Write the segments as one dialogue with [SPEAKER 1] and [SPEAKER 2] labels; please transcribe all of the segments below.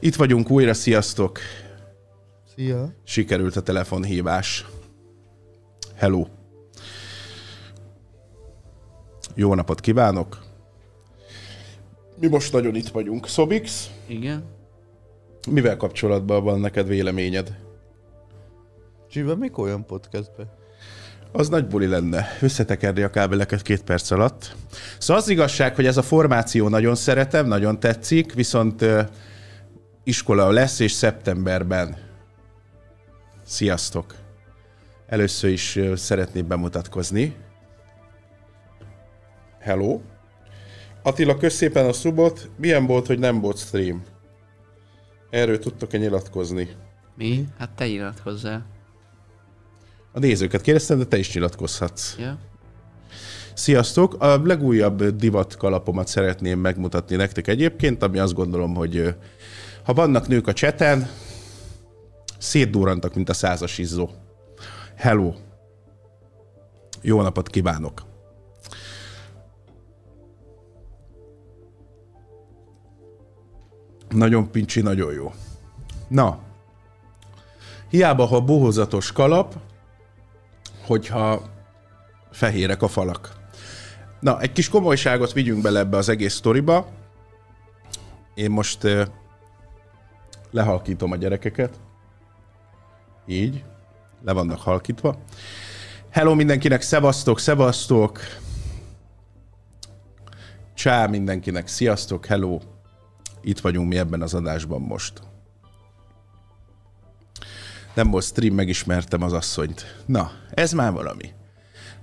[SPEAKER 1] Itt vagyunk újra, sziasztok!
[SPEAKER 2] Szia!
[SPEAKER 1] Sikerült a telefonhívás. Hello! Jó napot kívánok! Mi most nagyon itt vagyunk. Szobix,
[SPEAKER 3] Igen.
[SPEAKER 1] mivel kapcsolatban van neked véleményed?
[SPEAKER 2] Csiva, mikor jön podcastbe?
[SPEAKER 1] Az nagy buli lenne, összetekerni a kábeleket két perc alatt. Szóval az igazság, hogy ez a formáció nagyon szeretem, nagyon tetszik, viszont iskola lesz, és szeptemberben. Sziasztok! Először is szeretnék bemutatkozni. Hello! Attila, kösz szépen a subot. Milyen volt, hogy nem volt stream? Erről tudtok-e nyilatkozni?
[SPEAKER 3] Mi? Hát te iratkozzál.
[SPEAKER 1] A nézőket kérdeztem, de te is nyilatkozhatsz.
[SPEAKER 3] Ja?
[SPEAKER 1] Sziasztok! A legújabb divat kalapomat szeretném megmutatni nektek egyébként, ami azt gondolom, hogy ha vannak nők a cseten, szétdúrantak, mint a százas izzó. Hello! Jó napot kívánok! Nagyon pincsi, nagyon jó. Na, hiába, ha bohozatos kalap, hogyha fehérek a falak. Na, egy kis komolyságot vigyünk bele ebbe az egész sztoriba. Én most lehalkítom a gyerekeket. Így. Le vannak halkítva. Hello mindenkinek, szevasztok, szevasztok. Csá mindenkinek, sziasztok, hello. Itt vagyunk mi ebben az adásban most. Nem volt stream, megismertem az asszonyt. Na, ez már valami.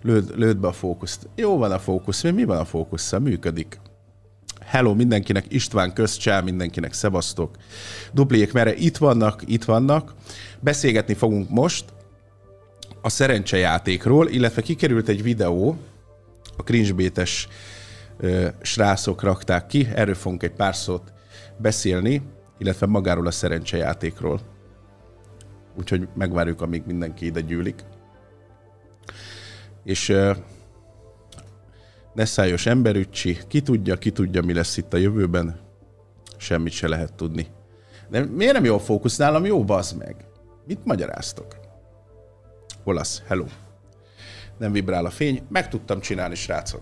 [SPEAKER 1] Lőd, lőd be a fókuszt. Jó van a fókusz, mi, mi van a fókusszal? Működik. Hello mindenkinek, István közt, csá mindenkinek, szevasztok. Dupliék mere itt vannak, itt vannak. Beszélgetni fogunk most a szerencsejátékról, illetve kikerült egy videó, a cringebétes srácok rakták ki, erről fogunk egy pár szót beszélni, illetve magáról a szerencsejátékról. Úgyhogy megvárjuk, amíg mindenki ide gyűlik. És Nessályos emberücsi, ki tudja, ki tudja, mi lesz itt a jövőben, semmit se lehet tudni. De miért nem jó a fókusz nálam? Jó, bazd meg. Mit magyaráztok? Olasz, hello. Nem vibrál a fény. Meg tudtam csinálni, srácok.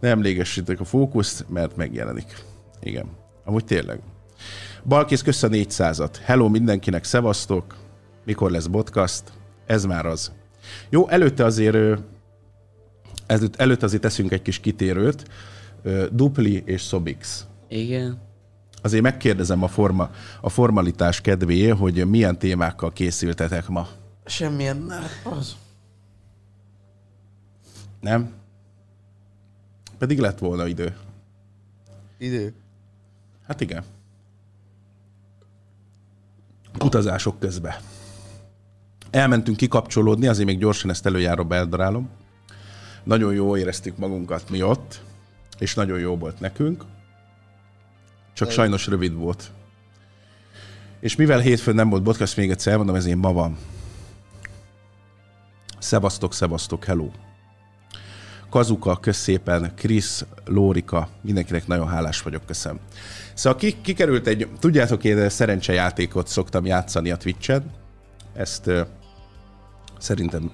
[SPEAKER 1] Nem légesítek a fókuszt, mert megjelenik. Igen. Amúgy tényleg. Balkész, kösz a 400-at. Hello mindenkinek, szevasztok. Mikor lesz podcast? Ez már az. Jó, előtte azért ö, előtt, előtt azért teszünk egy kis kitérőt. Dupli és Sobix.
[SPEAKER 3] Igen.
[SPEAKER 1] Azért megkérdezem a, forma, a formalitás kedvéért, hogy milyen témákkal készültetek ma.
[SPEAKER 2] Semmilyen, nem. Az.
[SPEAKER 1] Nem? Pedig lett volna idő.
[SPEAKER 2] Idő.
[SPEAKER 1] Hát igen. Utazások közben. Elmentünk kikapcsolódni, azért még gyorsan ezt előjáróba eldarálom. Nagyon jó éreztük magunkat mi ott, és nagyon jó volt nekünk. Csak sajnos rövid volt. És mivel hétfőn nem volt podcast, még egyszer elmondom, ezért ma van. Szevasztok, szevasztok, hello. Kazuka, kösz szépen, Krisz, Lórika, mindenkinek nagyon hálás vagyok, köszönöm. Szóval ki, kikerült egy, tudjátok, én szerencsejátékot szoktam játszani a Twitch-en, ezt szerintem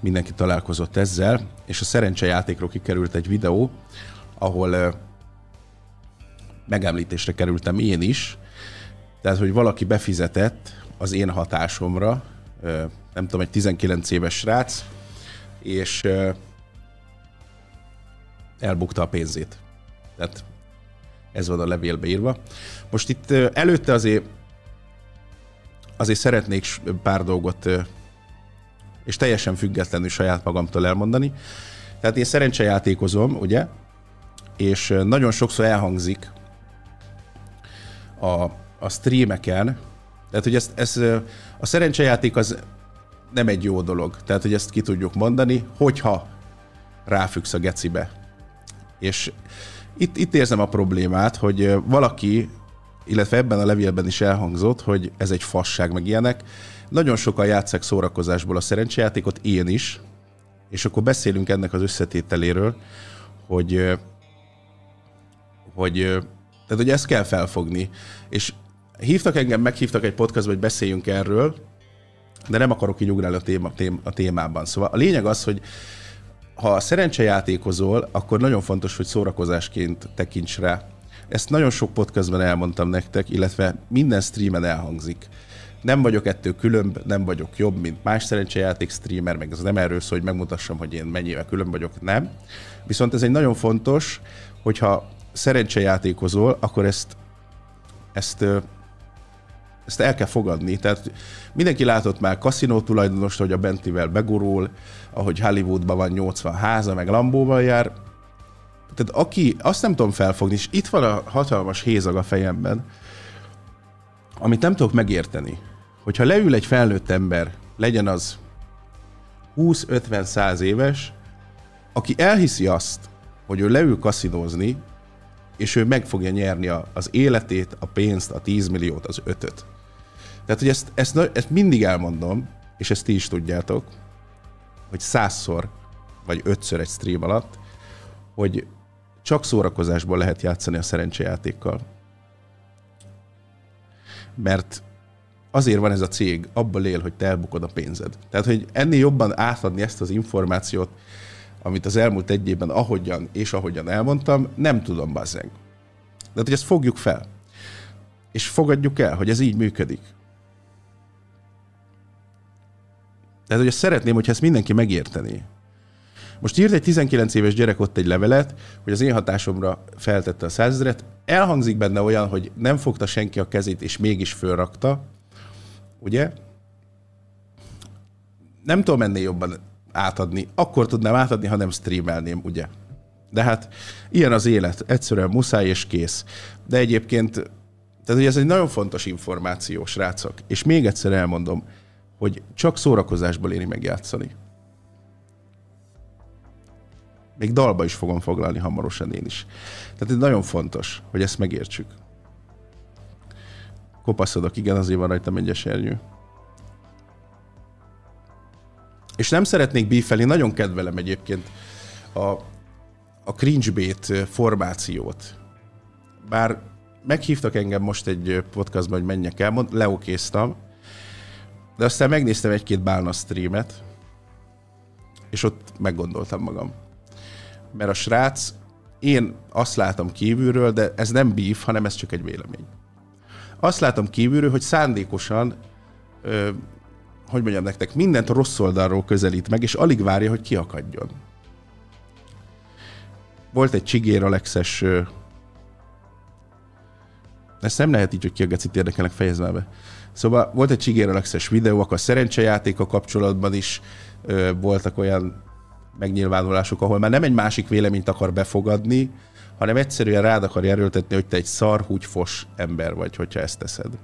[SPEAKER 1] mindenki találkozott ezzel, és a szerencsejátékról kikerült egy videó, ahol megemlítésre kerültem én is, tehát, hogy valaki befizetett az én hatásomra, nem tudom, egy 19 éves srác, és elbukta a pénzét. Tehát ez van a levélbe írva. Most itt előtte azért azért szeretnék pár dolgot, és teljesen függetlenül saját magamtól elmondani. Tehát én szerencsejátékozom, ugye? És nagyon sokszor elhangzik a, a streameken, tehát hogy ezt, ez, ö, a szerencsejáték az nem egy jó dolog. Tehát, hogy ezt ki tudjuk mondani, hogyha ráfüggsz a gecibe. És itt, itt érzem a problémát, hogy valaki, illetve ebben a levélben is elhangzott, hogy ez egy fasság, meg ilyenek. Nagyon sokan játszák szórakozásból a szerencsejátékot, én is, és akkor beszélünk ennek az összetételéről, hogy hogy, tehát, hogy ezt kell felfogni. És hívtak engem, meghívtak egy podcastba, hogy beszéljünk erről, de nem akarok így ugrálni a, téma, tém, a témában. Szóval a lényeg az, hogy ha szerencsejátékozol, akkor nagyon fontos, hogy szórakozásként tekints rá. Ezt nagyon sok podcastban elmondtam nektek, illetve minden streamen elhangzik. Nem vagyok ettől különb, nem vagyok jobb, mint más szerencsejáték streamer, meg ez nem erről szól, hogy megmutassam, hogy én mennyivel különb vagyok, nem. Viszont ez egy nagyon fontos, hogyha szerencsejátékozol, akkor ezt, ezt, ezt el kell fogadni. Tehát mindenki látott már kaszinó tulajdonost, hogy a Bentivel begurul, ahogy Hollywoodban van 80 háza, meg Lambóval jár. Tehát aki, azt nem tudom felfogni, és itt van a hatalmas hézag a fejemben, amit nem tudok megérteni, hogyha leül egy felnőtt ember, legyen az 20-50-100 éves, aki elhiszi azt, hogy ő leül kaszinózni, és ő meg fogja nyerni az életét, a pénzt, a 10 milliót, az ötöt. Tehát, hogy ezt, ezt, ezt mindig elmondom, és ezt ti is tudjátok, hogy százszor, vagy ötször egy stream alatt, hogy csak szórakozásból lehet játszani a szerencsejátékkal. Mert azért van ez a cég, abból él, hogy te elbukod a pénzed. Tehát, hogy ennél jobban átadni ezt az információt, amit az elmúlt egy évben ahogyan és ahogyan elmondtam, nem tudom, bazzeg. De hogy ezt fogjuk fel. És fogadjuk el, hogy ez így működik. Tehát, hogy ezt szeretném, hogyha ezt mindenki megértené. Most írt egy 19 éves gyerek ott egy levelet, hogy az én hatásomra feltette a százezret. Elhangzik benne olyan, hogy nem fogta senki a kezét, és mégis fölrakta. Ugye? Nem tudom ennél jobban átadni. Akkor tudnám átadni, ha nem streamelném, ugye? De hát ilyen az élet. Egyszerűen muszáj és kész. De egyébként, tehát hogy ez egy nagyon fontos információ, srácok. És még egyszer elmondom, hogy csak szórakozásból éri megjátszani. Még dalba is fogom foglalni hamarosan én is. Tehát ez nagyon fontos, hogy ezt megértsük. Kopaszodok, igen, azért van rajtam egy esernyő. És nem szeretnék bífelni, nagyon kedvelem egyébként a, a cringebait formációt. Bár meghívtak engem most egy podcastban, hogy menjek el, mond, leokéztam, de aztán megnéztem egy-két bálna streamet, és ott meggondoltam magam. Mert a srác, én azt látom kívülről, de ez nem bíf, hanem ez csak egy vélemény. Azt látom kívülről, hogy szándékosan, ö, hogy mondjam nektek, mindent rossz oldalról közelít meg, és alig várja, hogy kiakadjon. Volt egy Csigér Alexes ö, ezt nem lehet így, hogy ki a gecit érdekelnek, fejezd már be. Szóval volt egy Csigér Alexes videók, a szerencsejátéka kapcsolatban is ö, voltak olyan megnyilvánulások, ahol már nem egy másik véleményt akar befogadni, hanem egyszerűen rád akar erőltetni, hogy te egy szarhúgyfos ember vagy, hogyha ezt teszed.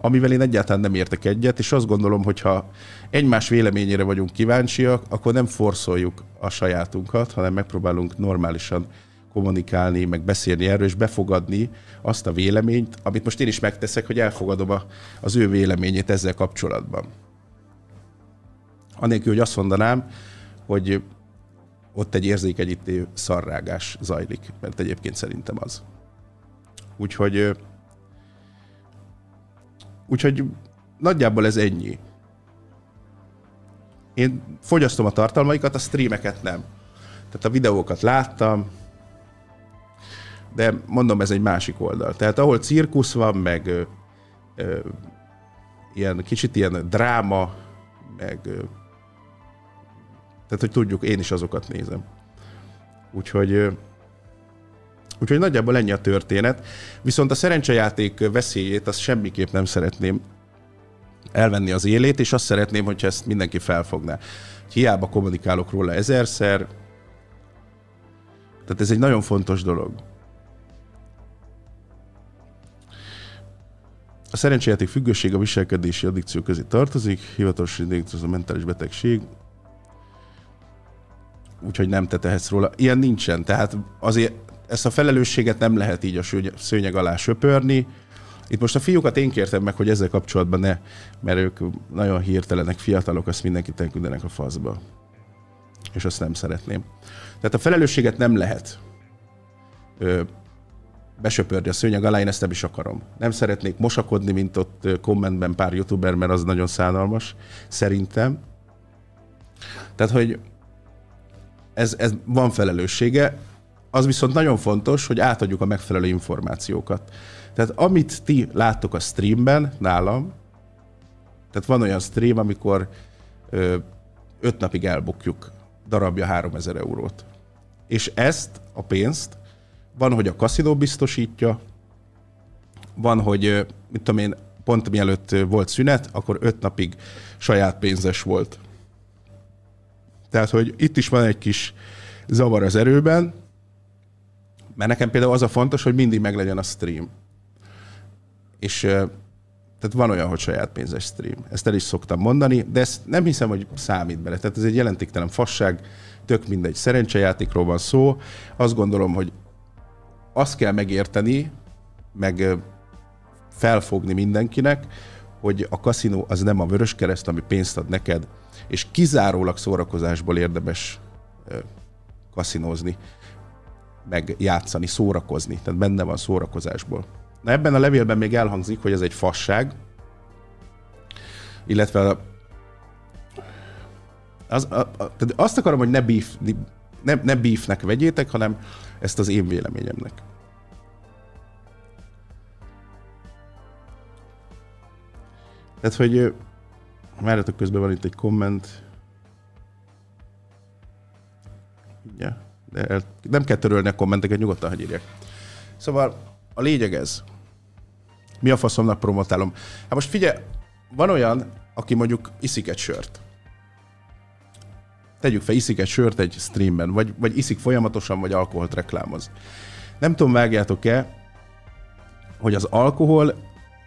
[SPEAKER 1] Amivel én egyáltalán nem értek egyet, és azt gondolom, hogy ha egymás véleményére vagyunk kíváncsiak, akkor nem forszoljuk a sajátunkat, hanem megpróbálunk normálisan kommunikálni, meg beszélni erről, és befogadni azt a véleményt, amit most én is megteszek, hogy elfogadom a, az ő véleményét ezzel kapcsolatban. Anélkül, hogy azt mondanám, hogy ott egy érzékenyítő szarrágás zajlik, mert egyébként szerintem az. Úgyhogy, úgyhogy nagyjából ez ennyi. Én fogyasztom a tartalmaikat, a streameket nem. Tehát a videókat láttam, de mondom, ez egy másik oldal. Tehát ahol cirkusz van, meg ö, ö, ilyen kicsit ilyen dráma, meg ö, tehát, hogy tudjuk, én is azokat nézem. Úgyhogy, úgyhogy nagyjából ennyi a történet. Viszont a szerencsejáték veszélyét azt semmiképp nem szeretném elvenni az élét, és azt szeretném, hogyha ezt mindenki felfogná. Hiába kommunikálok róla ezerszer, tehát ez egy nagyon fontos dolog. A szerencsejáték függőség a viselkedési addikció közé tartozik, hivatalos indítés a mentális betegség, úgyhogy nem te tehetsz róla. Ilyen nincsen, tehát azért ezt a felelősséget nem lehet így a szőny- szőnyeg alá söpörni. Itt most a fiúkat én kértem meg, hogy ezzel kapcsolatban ne, mert ők nagyon hirtelenek, fiatalok, azt mindenkit elküldenek a faszba. És azt nem szeretném. Tehát a felelősséget nem lehet ö, besöpörni a szőnyeg alá, én ezt nem is akarom. Nem szeretnék mosakodni, mint ott kommentben pár youtuber, mert az nagyon szánalmas, szerintem. Tehát, hogy ez, ez van felelőssége, az viszont nagyon fontos, hogy átadjuk a megfelelő információkat. Tehát amit ti láttok a streamben nálam, tehát van olyan stream, amikor ö, öt napig elbukjuk darabja 3000 eurót. És ezt a pénzt van, hogy a kaszinó biztosítja, van, hogy mit tudom én, pont mielőtt volt szünet, akkor öt napig saját pénzes volt. Tehát, hogy itt is van egy kis zavar az erőben, mert nekem például az a fontos, hogy mindig meglegyen a stream. És tehát van olyan, hogy saját pénzes stream. Ezt el is szoktam mondani, de ezt nem hiszem, hogy számít bele. Tehát ez egy jelentéktelen fasság, tök mindegy. Szerencsejátékról van szó. Azt gondolom, hogy azt kell megérteni, meg felfogni mindenkinek, hogy a kaszinó az nem a vörös kereszt, ami pénzt ad neked, és kizárólag szórakozásból érdemes kaszinózni, meg játszani, szórakozni. Tehát benne van szórakozásból. Na ebben a levélben még elhangzik, hogy ez egy fasság, illetve az, a, a, azt akarom, hogy ne, beef, ne, ne beefnek vegyétek, hanem ezt az én véleményemnek. Tehát, hogy várjatok, közben van itt egy komment. Ja, de nem kell törölni a kommenteket, nyugodtan hagyj írják. Szóval a lényeg ez. Mi a faszomnak promotálom? Hát most figyelj, van olyan, aki mondjuk iszik egy sört. Tegyük fel, iszik egy sört egy streamben, vagy, vagy iszik folyamatosan, vagy alkoholt reklámoz. Nem tudom, vágjátok-e, hogy az alkohol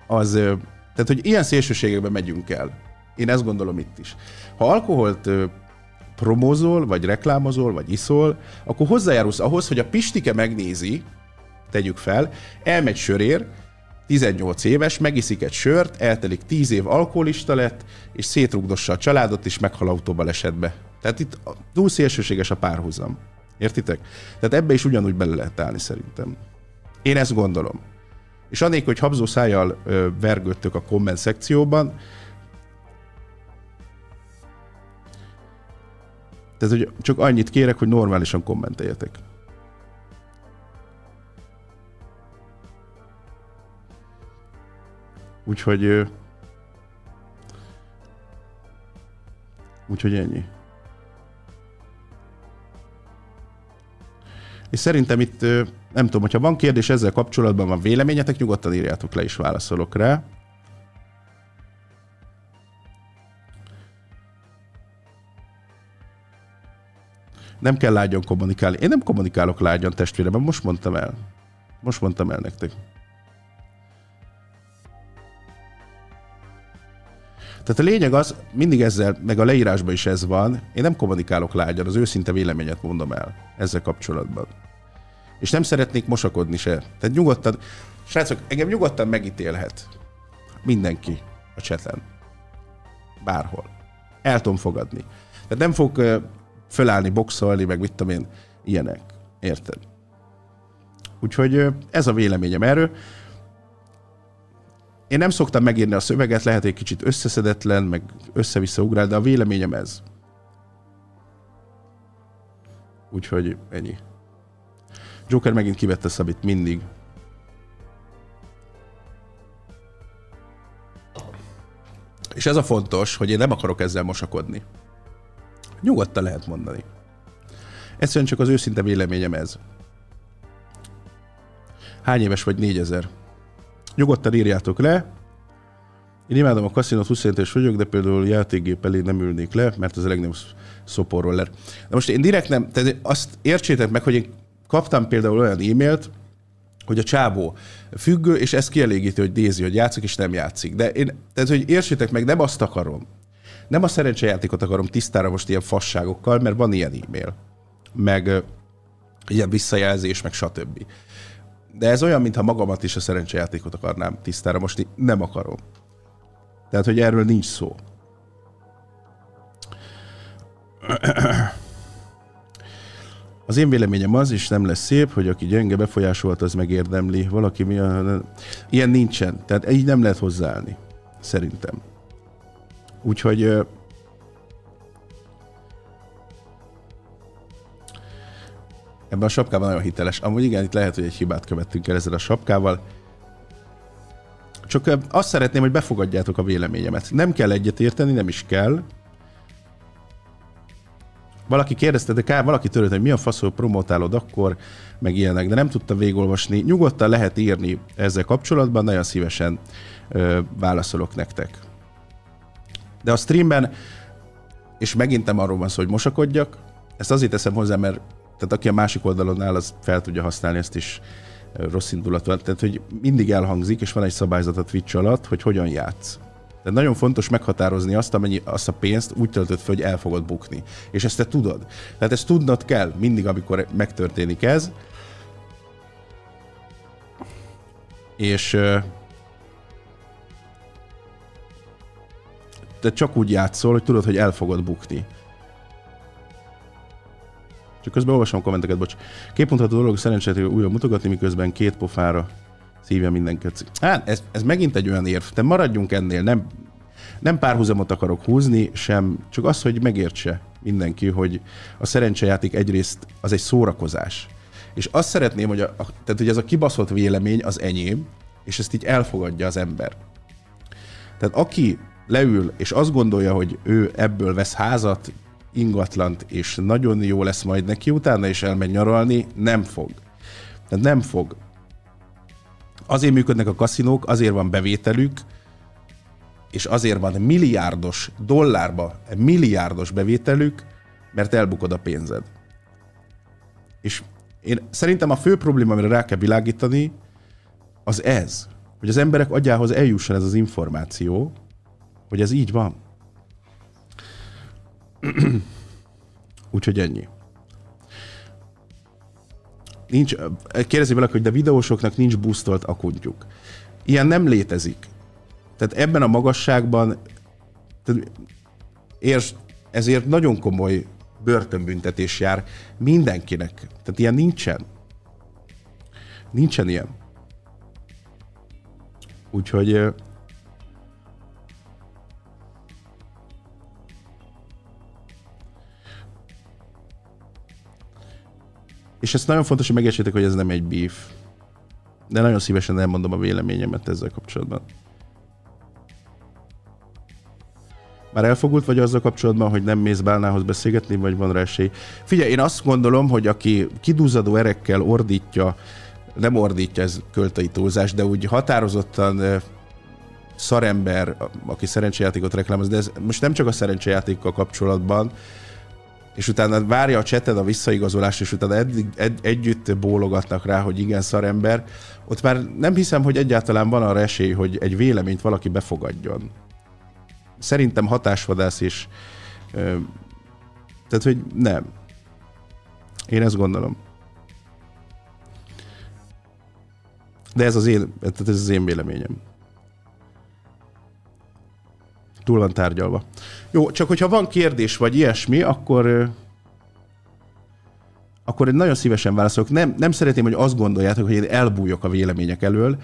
[SPEAKER 1] az, tehát hogy ilyen szélsőségekbe megyünk el. Én ezt gondolom itt is. Ha alkoholt promózol, vagy reklámozol, vagy iszol, akkor hozzájárulsz ahhoz, hogy a Pistike megnézi, tegyük fel, elmegy sörér, 18 éves, megiszik egy sört, eltelik 10 év alkoholista lett, és szétrugdossa a családot, és meghal autóbalesetbe. Tehát itt túl szélsőséges a párhuzam. Értitek? Tehát ebbe is ugyanúgy bele lehet állni szerintem. Én ezt gondolom. És annélkül, hogy habzó szájjal vergődtök a komment szekcióban, tehát hogy csak annyit kérek, hogy normálisan kommenteljetek. Úgyhogy... Úgyhogy ennyi. És szerintem itt, nem tudom, hogyha van kérdés ezzel kapcsolatban, van véleményetek, nyugodtan írjátok le, és válaszolok rá. Nem kell lágyan kommunikálni. Én nem kommunikálok lágyan testvéremben, most mondtam el. Most mondtam el nektek. Tehát a lényeg az, mindig ezzel, meg a leírásban is ez van, én nem kommunikálok lágyan, az őszinte véleményet mondom el ezzel kapcsolatban. És nem szeretnék mosakodni se. Tehát nyugodtan, srácok, engem nyugodtan megítélhet mindenki a cseten. Bárhol. El tudom fogadni. Tehát nem fog fölállni, boxolni, meg mit tudom én, ilyenek. Érted? Úgyhogy ez a véleményem erről. Én nem szoktam megírni a szöveget, lehet egy kicsit összeszedetlen, meg össze-vissza ugrál, de a véleményem ez. Úgyhogy ennyi. Joker megint kivette Szabit mindig. És ez a fontos, hogy én nem akarok ezzel mosakodni. Nyugodtan lehet mondani. Egyszerűen csak az őszinte véleményem ez. Hány éves vagy? 4000. Nyugodtan írjátok le. Én imádom a kaszinót, 20 éves vagyok, de például játékgép elé nem ülnék le, mert ez a legnagyobb szoporroller. De most én direkt nem, tehát azt értsétek meg, hogy én kaptam például olyan e-mailt, hogy a csábó függő, és ez kielégítő, hogy nézi, hogy játszik, és nem játszik. De én, tehát, hogy értsétek meg, nem azt akarom. Nem a szerencsejátékot akarom tisztára most ilyen fasságokkal, mert van ilyen e-mail. Meg ilyen visszajelzés, meg stb. De ez olyan, mintha magamat is a szerencsejátékot akarnám tisztára most nem akarom. Tehát, hogy erről nincs szó. Az én véleményem az, és nem lesz szép, hogy aki gyenge befolyásolt, az megérdemli. Valaki mi a... Ilyen nincsen. Tehát így nem lehet hozzáállni. Szerintem. Úgyhogy ebben a sapkában nagyon hiteles. Amúgy igen, itt lehet, hogy egy hibát követtünk el ezzel a sapkával. Csak azt szeretném, hogy befogadjátok a véleményemet. Nem kell egyet érteni, nem is kell. Valaki kérdezte, de kár, valaki törött, hogy mi a faszol promotálod akkor, meg ilyenek, de nem tudtam végolvasni. Nyugodtan lehet írni ezzel kapcsolatban, nagyon szívesen ö, válaszolok nektek. De a streamben, és megint nem arról van szó, hogy mosakodjak, ezt azért teszem hozzá, mert tehát aki a másik oldalon áll, az fel tudja használni ezt is rossz indulatúan. Tehát, hogy mindig elhangzik, és van egy szabályzat a Twitch alatt, hogy hogyan játsz. Tehát nagyon fontos meghatározni azt, amennyi, azt a pénzt úgy töltött fel, hogy el fogod bukni. És ezt te tudod. Tehát ezt tudnod kell mindig, amikor megtörténik ez. És te csak úgy játszol, hogy tudod, hogy el fogod bukni. Csak közben olvasom a kommenteket, bocs. Képmutató dolog szerencsét újra mutogatni, miközben két pofára szívja mindenket. Hát, ez, ez megint egy olyan érv. De maradjunk ennél, nem, nem párhuzamot akarok húzni, sem, csak az, hogy megértse mindenki, hogy a szerencsejáték egyrészt az egy szórakozás. És azt szeretném, hogy, a, a, tehát, hogy ez a kibaszott vélemény az enyém, és ezt így elfogadja az ember. Tehát aki leül, és azt gondolja, hogy ő ebből vesz házat, ingatlant, és nagyon jó lesz majd neki utána, és elmegy nyaralni, nem fog. Tehát nem fog. Azért működnek a kaszinók, azért van bevételük, és azért van milliárdos dollárba, milliárdos bevételük, mert elbukod a pénzed. És én szerintem a fő probléma, amire rá kell világítani, az ez, hogy az emberek agyához eljusson ez az információ, hogy ez így van. Úgyhogy ennyi. Nincs, kérdezi valaki, hogy de videósoknak nincs boostolt akuntjuk. Ilyen nem létezik. Tehát ebben a magasságban érts, ezért nagyon komoly börtönbüntetés jár mindenkinek. Tehát ilyen nincsen. Nincsen ilyen. Úgyhogy És ezt nagyon fontos, hogy megértsétek, hogy ez nem egy beef. De nagyon szívesen elmondom a véleményemet ezzel kapcsolatban. Már elfogult vagy azzal kapcsolatban, hogy nem mész Bálnához beszélgetni, vagy van rá esély? Figyelj, én azt gondolom, hogy aki kiduzzadó erekkel ordítja, nem ordítja, ez költői túlzás, de úgy határozottan szarember, aki szerencsejátékot reklámoz, de ez most nem csak a szerencsejátékkal kapcsolatban, és utána várja a cseted a visszaigazolást, és utána eddig, egy, együtt bólogatnak rá, hogy igen, szarember, ott már nem hiszem, hogy egyáltalán van arra esély, hogy egy véleményt valaki befogadjon. Szerintem hatásvadász is. Tehát, hogy nem. Én ezt gondolom. De ez az én, tehát ez az én véleményem. Túl van tárgyalva. Jó, csak hogyha van kérdés vagy ilyesmi, akkor akkor én nagyon szívesen válaszolok. Nem, nem szeretném, hogy azt gondoljátok, hogy én elbújok a vélemények elől,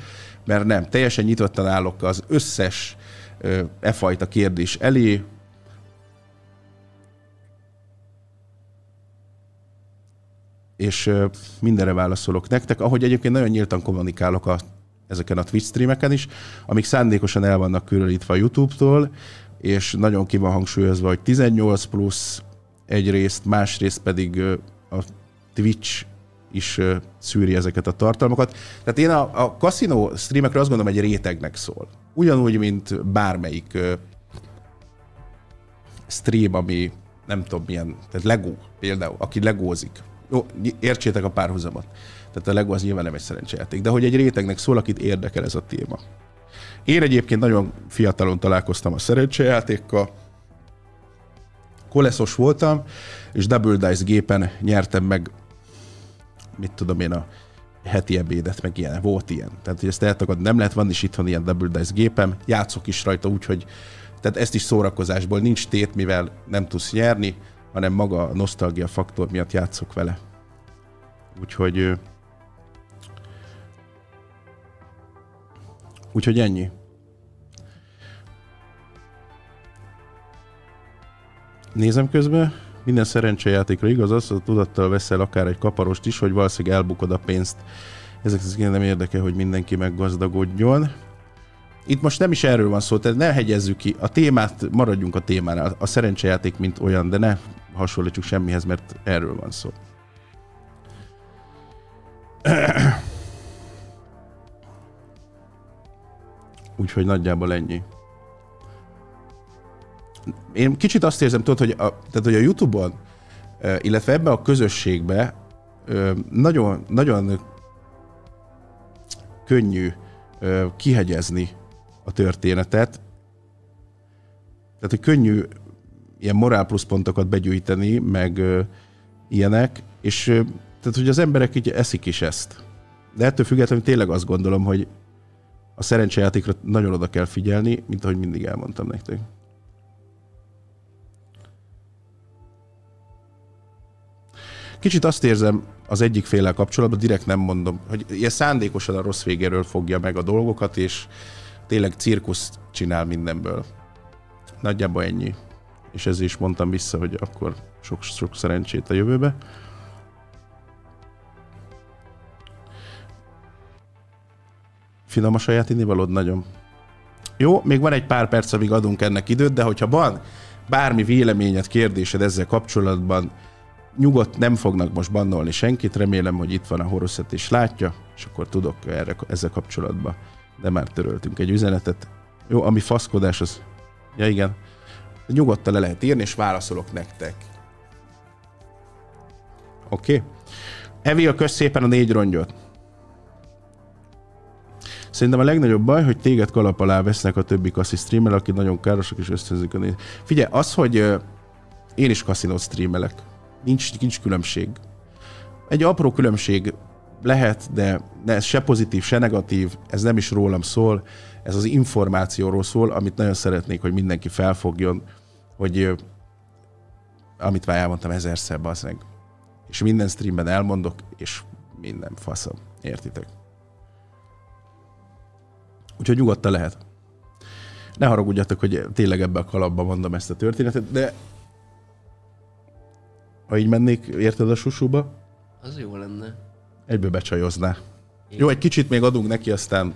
[SPEAKER 1] mert nem. Teljesen nyitottan állok az összes e fajta kérdés elé. És mindenre válaszolok nektek, ahogy egyébként nagyon nyíltan kommunikálok a, ezeken a Twitch streameken is, amik szándékosan el vannak különítve a YouTube-tól, és nagyon ki van hangsúlyozva, hogy 18 plusz egyrészt, másrészt pedig a Twitch is szűri ezeket a tartalmakat. Tehát én a, a kaszinó streamekről azt gondolom, egy rétegnek szól. Ugyanúgy, mint bármelyik stream, ami nem tudom milyen, tehát Lego például, aki legózik. Jó, értsétek a párhuzamot. Tehát a Lego az nyilván nem egy szerencsejáték, de hogy egy rétegnek szól, akit érdekel ez a téma. Én egyébként nagyon fiatalon találkoztam a szerencsejátékkal, koleszos voltam, és Double Dice gépen nyertem meg, mit tudom én, a heti ebédet, meg ilyen, volt ilyen. Tehát, hogy ezt eltagad, nem lehet, van is itthon ilyen Double Dice gépem, játszok is rajta, úgyhogy tehát ezt is szórakozásból nincs tét, mivel nem tudsz nyerni, hanem maga a nosztalgia faktor miatt játszok vele. Úgyhogy... Úgyhogy ennyi. Nézem közben, minden szerencsejátékra igaz az, hogy tudattal veszel akár egy kaparost is, hogy valószínűleg elbukod a pénzt. Ezek szerint nem érdekel, hogy mindenki meggazdagodjon. Itt most nem is erről van szó, tehát ne hegyezzük ki. A témát, maradjunk a témánál. A szerencsejáték, mint olyan, de ne hasonlítsuk semmihez, mert erről van szó. Úgyhogy nagyjából ennyi. Én kicsit azt érzem, tudod, hogy a, tehát, hogy a Youtube-on, illetve ebbe a közösségbe nagyon, nagyon könnyű kihegyezni a történetet. Tehát, hogy könnyű ilyen morál pluszpontokat begyűjteni, meg ilyenek, és tehát, hogy az emberek így eszik is ezt. De ettől függetlenül tényleg azt gondolom, hogy a szerencsejátékra nagyon oda kell figyelni, mint ahogy mindig elmondtam nektek. Kicsit azt érzem az egyik féle kapcsolatban, direkt nem mondom, hogy ilyen szándékosan a rossz végéről fogja meg a dolgokat, és tényleg cirkuszt csinál mindenből. Nagyjából ennyi. És ezért is mondtam vissza, hogy akkor sok, sok szerencsét a jövőbe. Finom a saját innivalód nagyon. Jó, még van egy pár perc, amíg adunk ennek időt, de hogyha van bármi véleményed, kérdésed ezzel kapcsolatban, nyugodt, nem fognak most bannolni senkit, remélem, hogy itt van a Horoszet és látja, és akkor tudok erre, ezzel kapcsolatban. De már töröltünk egy üzenetet. Jó, ami faszkodás, az... Ja igen. Nyugodtan le lehet írni, és válaszolok nektek. Oké? Okay. Evil, kösz szépen a négy rongyot. Szerintem a legnagyobb baj, hogy téged kalap alá vesznek a többi kaszi streamer, aki nagyon károsak és ösztönzik a néz. Figyelj, az, hogy én is kaszinót streamelek, nincs, nincs különbség. Egy apró különbség lehet, de ez se pozitív, se negatív, ez nem is rólam szól, ez az információról szól, amit nagyon szeretnék, hogy mindenki felfogjon, hogy amit már elmondtam ezerszer, bazdmeg. És minden streamben elmondok, és minden faszom. Értitek? Úgyhogy nyugodtan lehet. Ne haragudjatok, hogy tényleg ebbe a kalapba mondom ezt a történetet, de ha így mennék, érted a susúba,
[SPEAKER 3] Az jó lenne.
[SPEAKER 1] egyből becsajozná. Jó, egy kicsit még adunk neki, aztán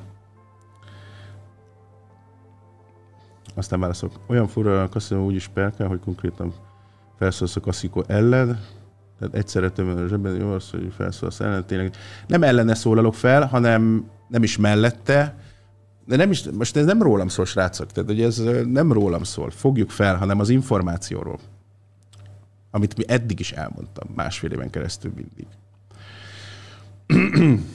[SPEAKER 1] aztán válaszok. Olyan fura kaszinó úgy is perkel, hogy konkrétan felszólsz a kaszikó ellen, tehát egyszerre többen a zsebben, jó az, hogy felszólsz ellen, tényleg. Nem ellene szólalok fel, hanem nem is mellette, de nem is, most ez nem rólam szól, srácok, tehát hogy ez nem rólam szól, fogjuk fel, hanem az információról. Amit mi eddig is elmondtam, másfél éven keresztül mindig.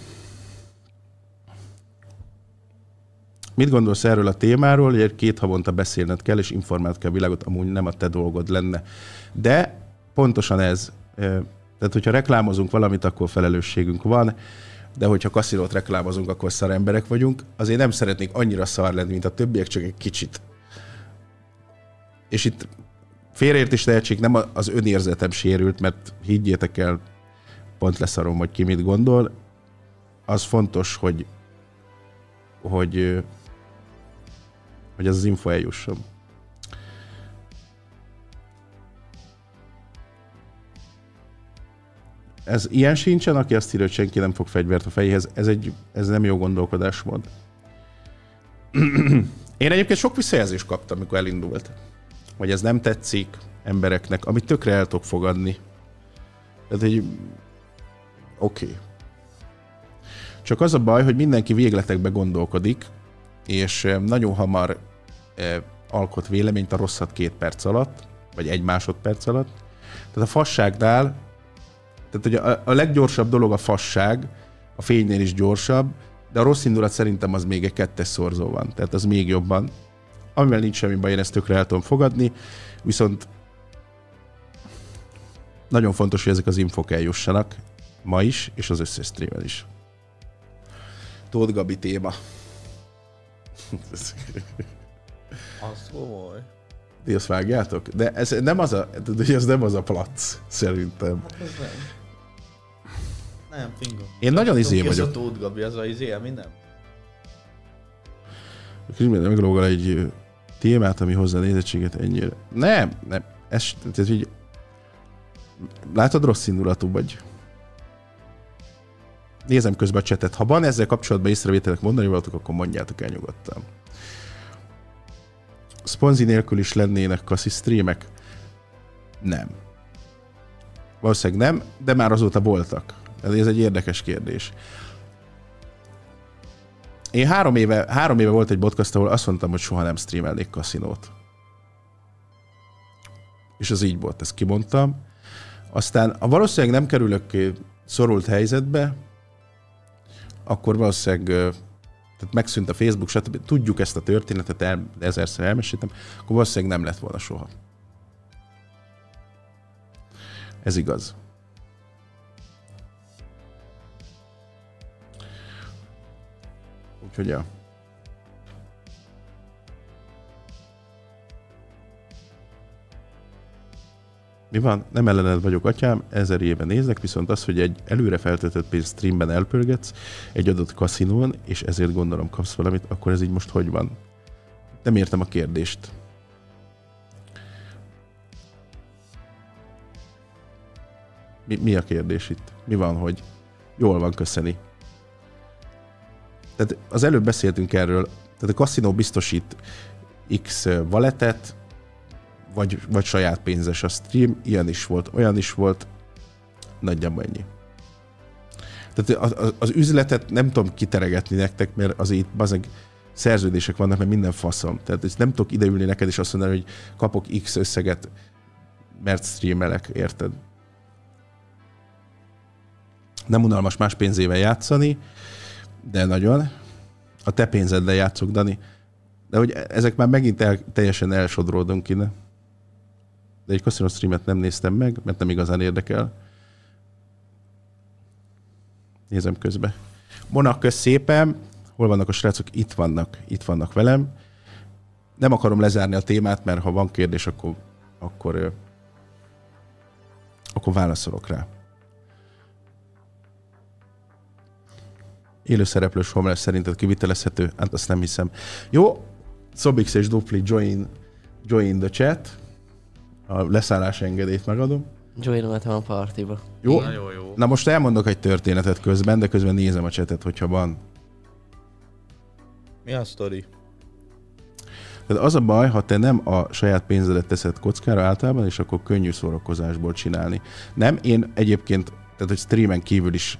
[SPEAKER 1] Mit gondolsz erről a témáról, hogy két havonta beszélned kell, és informált kell a világot, amúgy nem a te dolgod lenne. De pontosan ez. Tehát, hogyha reklámozunk valamit, akkor felelősségünk van, de hogyha kaszinót reklámozunk, akkor szar emberek vagyunk. Azért nem szeretnék annyira szar lenni, mint a többiek, csak egy kicsit. És itt félreértés tehetség, nem az önérzetem sérült, mert higgyétek el, pont leszarom, hogy ki mit gondol. Az fontos, hogy hogy, hogy ez az info eljusson. Ez ilyen sincsen, aki azt írja, hogy senki nem fog fegyvert a fejéhez. Ez, egy, ez nem jó gondolkodásmód. Én egyébként sok visszajelzést kaptam, amikor elindult. Hogy ez nem tetszik embereknek, amit tökre el tudok fogadni. Tehát, hogy oké. Okay. Csak az a baj, hogy mindenki végletekbe gondolkodik, és eh, nagyon hamar eh, alkot véleményt a rosszat két perc alatt, vagy egy másodperc alatt. Tehát a fasságnál, tehát hogy a, a leggyorsabb dolog a fasság, a fénynél is gyorsabb, de a rossz indulat szerintem az még egy kettes szorzó van, tehát az még jobban. Amivel nincs semmi baj, én ezt tökre el tudom fogadni, viszont nagyon fontos, hogy ezek az infok eljussanak ma is, és az összes streamen is. Tóth Gabi téma.
[SPEAKER 2] Az komoly.
[SPEAKER 1] Ti azt vágjátok? De ez nem az a, de ez nem az a plac, szerintem.
[SPEAKER 2] Hát ez nem. Nem, fingo.
[SPEAKER 1] Én nagyon izé vagyok.
[SPEAKER 2] a Tóth Gabi, az a izé, mi nem?
[SPEAKER 1] Krisztián meglógol egy témát, ami hozzá nézettséget ennyire. Nem, nem. Ez, ez így... Látod, rossz indulatú vagy. Nézem közben a csetet. Ha van ezzel kapcsolatban észrevételek mondani valatok, akkor mondjátok el nyugodtan. Sponzi nélkül is lennének kaszi streamek? Nem. Valószínűleg nem, de már azóta voltak. Ez egy érdekes kérdés. Én három éve, három éve volt egy podcast, ahol azt mondtam, hogy soha nem streamelnék kaszinót. És az így volt, ezt kimondtam. Aztán, ha valószínűleg nem kerülök szorult helyzetbe, akkor valószínűleg tehát megszűnt a Facebook, stb. Tudjuk ezt a történetet, el, ezerszer elmeséltem, akkor valószínűleg nem lett volna soha. Ez igaz. Úgyhogy ja. Mi van? Nem ellened vagyok, atyám, ezer éve nézek, viszont az, hogy egy előre feltöltött pénzt streamben elpörgetsz egy adott kaszinón, és ezért gondolom kapsz valamit, akkor ez így most hogy van? Nem értem a kérdést. Mi, mi a kérdés itt? Mi van, hogy jól van, köszöni. Tehát az előbb beszéltünk erről, tehát a kaszinó biztosít X valetet, vagy, vagy saját pénzes a stream, ilyen is volt, olyan is volt, nagyjából ennyi. Tehát az, az, üzletet nem tudom kiteregetni nektek, mert az itt bazeg szerződések vannak, mert minden faszom. Tehát ezt nem tudok ideülni neked és azt mondani, hogy kapok X összeget, mert streamelek, érted? Nem unalmas más pénzével játszani, de nagyon. A te pénzeddel játszok, Dani. De hogy ezek már megint el, teljesen elsodródunk innen. De egy kaszinó streamet nem néztem meg, mert nem igazán érdekel. Nézem közbe. Monak, kösz szépen. Hol vannak a srácok? Itt vannak. Itt vannak velem. Nem akarom lezárni a témát, mert ha van kérdés, akkor, akkor, akkor válaszolok rá. Élő szereplős homeless szerinted kivitelezhető? Hát azt nem hiszem. Jó, Szobix és Dupli join, join the chat. A leszállás engedélyt megadom.
[SPEAKER 3] Joinoltam a partiba.
[SPEAKER 1] Jó?
[SPEAKER 2] Na jó, jó.
[SPEAKER 1] Na most elmondok egy történetet közben, de közben nézem a chatet, hogyha van.
[SPEAKER 2] Mi a sztori?
[SPEAKER 1] Tehát az a baj, ha te nem a saját pénzedet teszed kockára általában, és akkor könnyű szórakozásból csinálni. Nem, én egyébként, tehát hogy streamen kívül is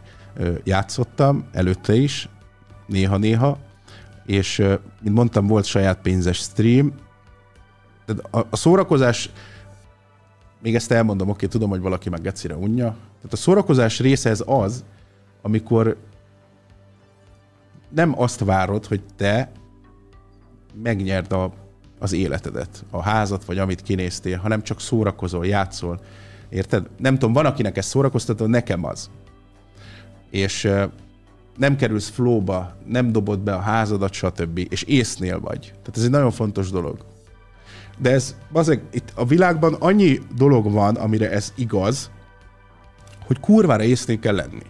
[SPEAKER 1] játszottam, előtte is, néha-néha, és mint mondtam, volt saját pénzes stream. A, a szórakozás, még ezt elmondom, oké, tudom, hogy valaki meg gecire unja. Tehát a szórakozás része ez az, amikor nem azt várod, hogy te megnyerd a, az életedet, a házat, vagy amit kinéztél, hanem csak szórakozol, játszol. Érted? Nem tudom, van, akinek ez szórakoztató, nekem az. És nem kerülsz flóba, nem dobod be a házadat, stb. És észnél vagy. Tehát ez egy nagyon fontos dolog. De ez, bazeg, itt a világban annyi dolog van, amire ez igaz, hogy kurvára észnél kell lenni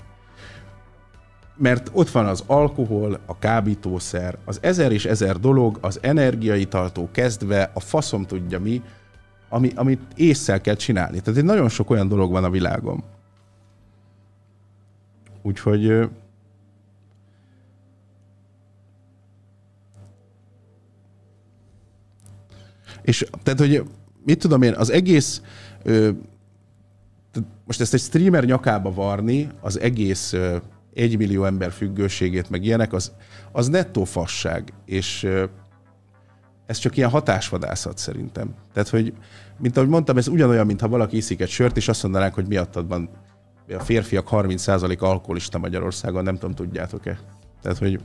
[SPEAKER 1] mert ott van az alkohol, a kábítószer, az ezer és ezer dolog, az energiaitaltól kezdve, a faszom tudja mi, ami, amit észszel kell csinálni. Tehát egy nagyon sok olyan dolog van a világon. Úgyhogy és tehát, hogy mit tudom én, az egész ö, most ezt egy streamer nyakába varni, az egész ö, egymillió ember függőségét, meg ilyenek, az, az nettó fasság, és ö, ez csak ilyen hatásvadászat szerintem. Tehát, hogy, mint ahogy mondtam, ez ugyanolyan, mintha valaki iszik egy sört, és azt mondanánk, hogy miattad van a férfiak 30% alkoholista Magyarországon, nem tudom, tudjátok-e. Tehát, hogy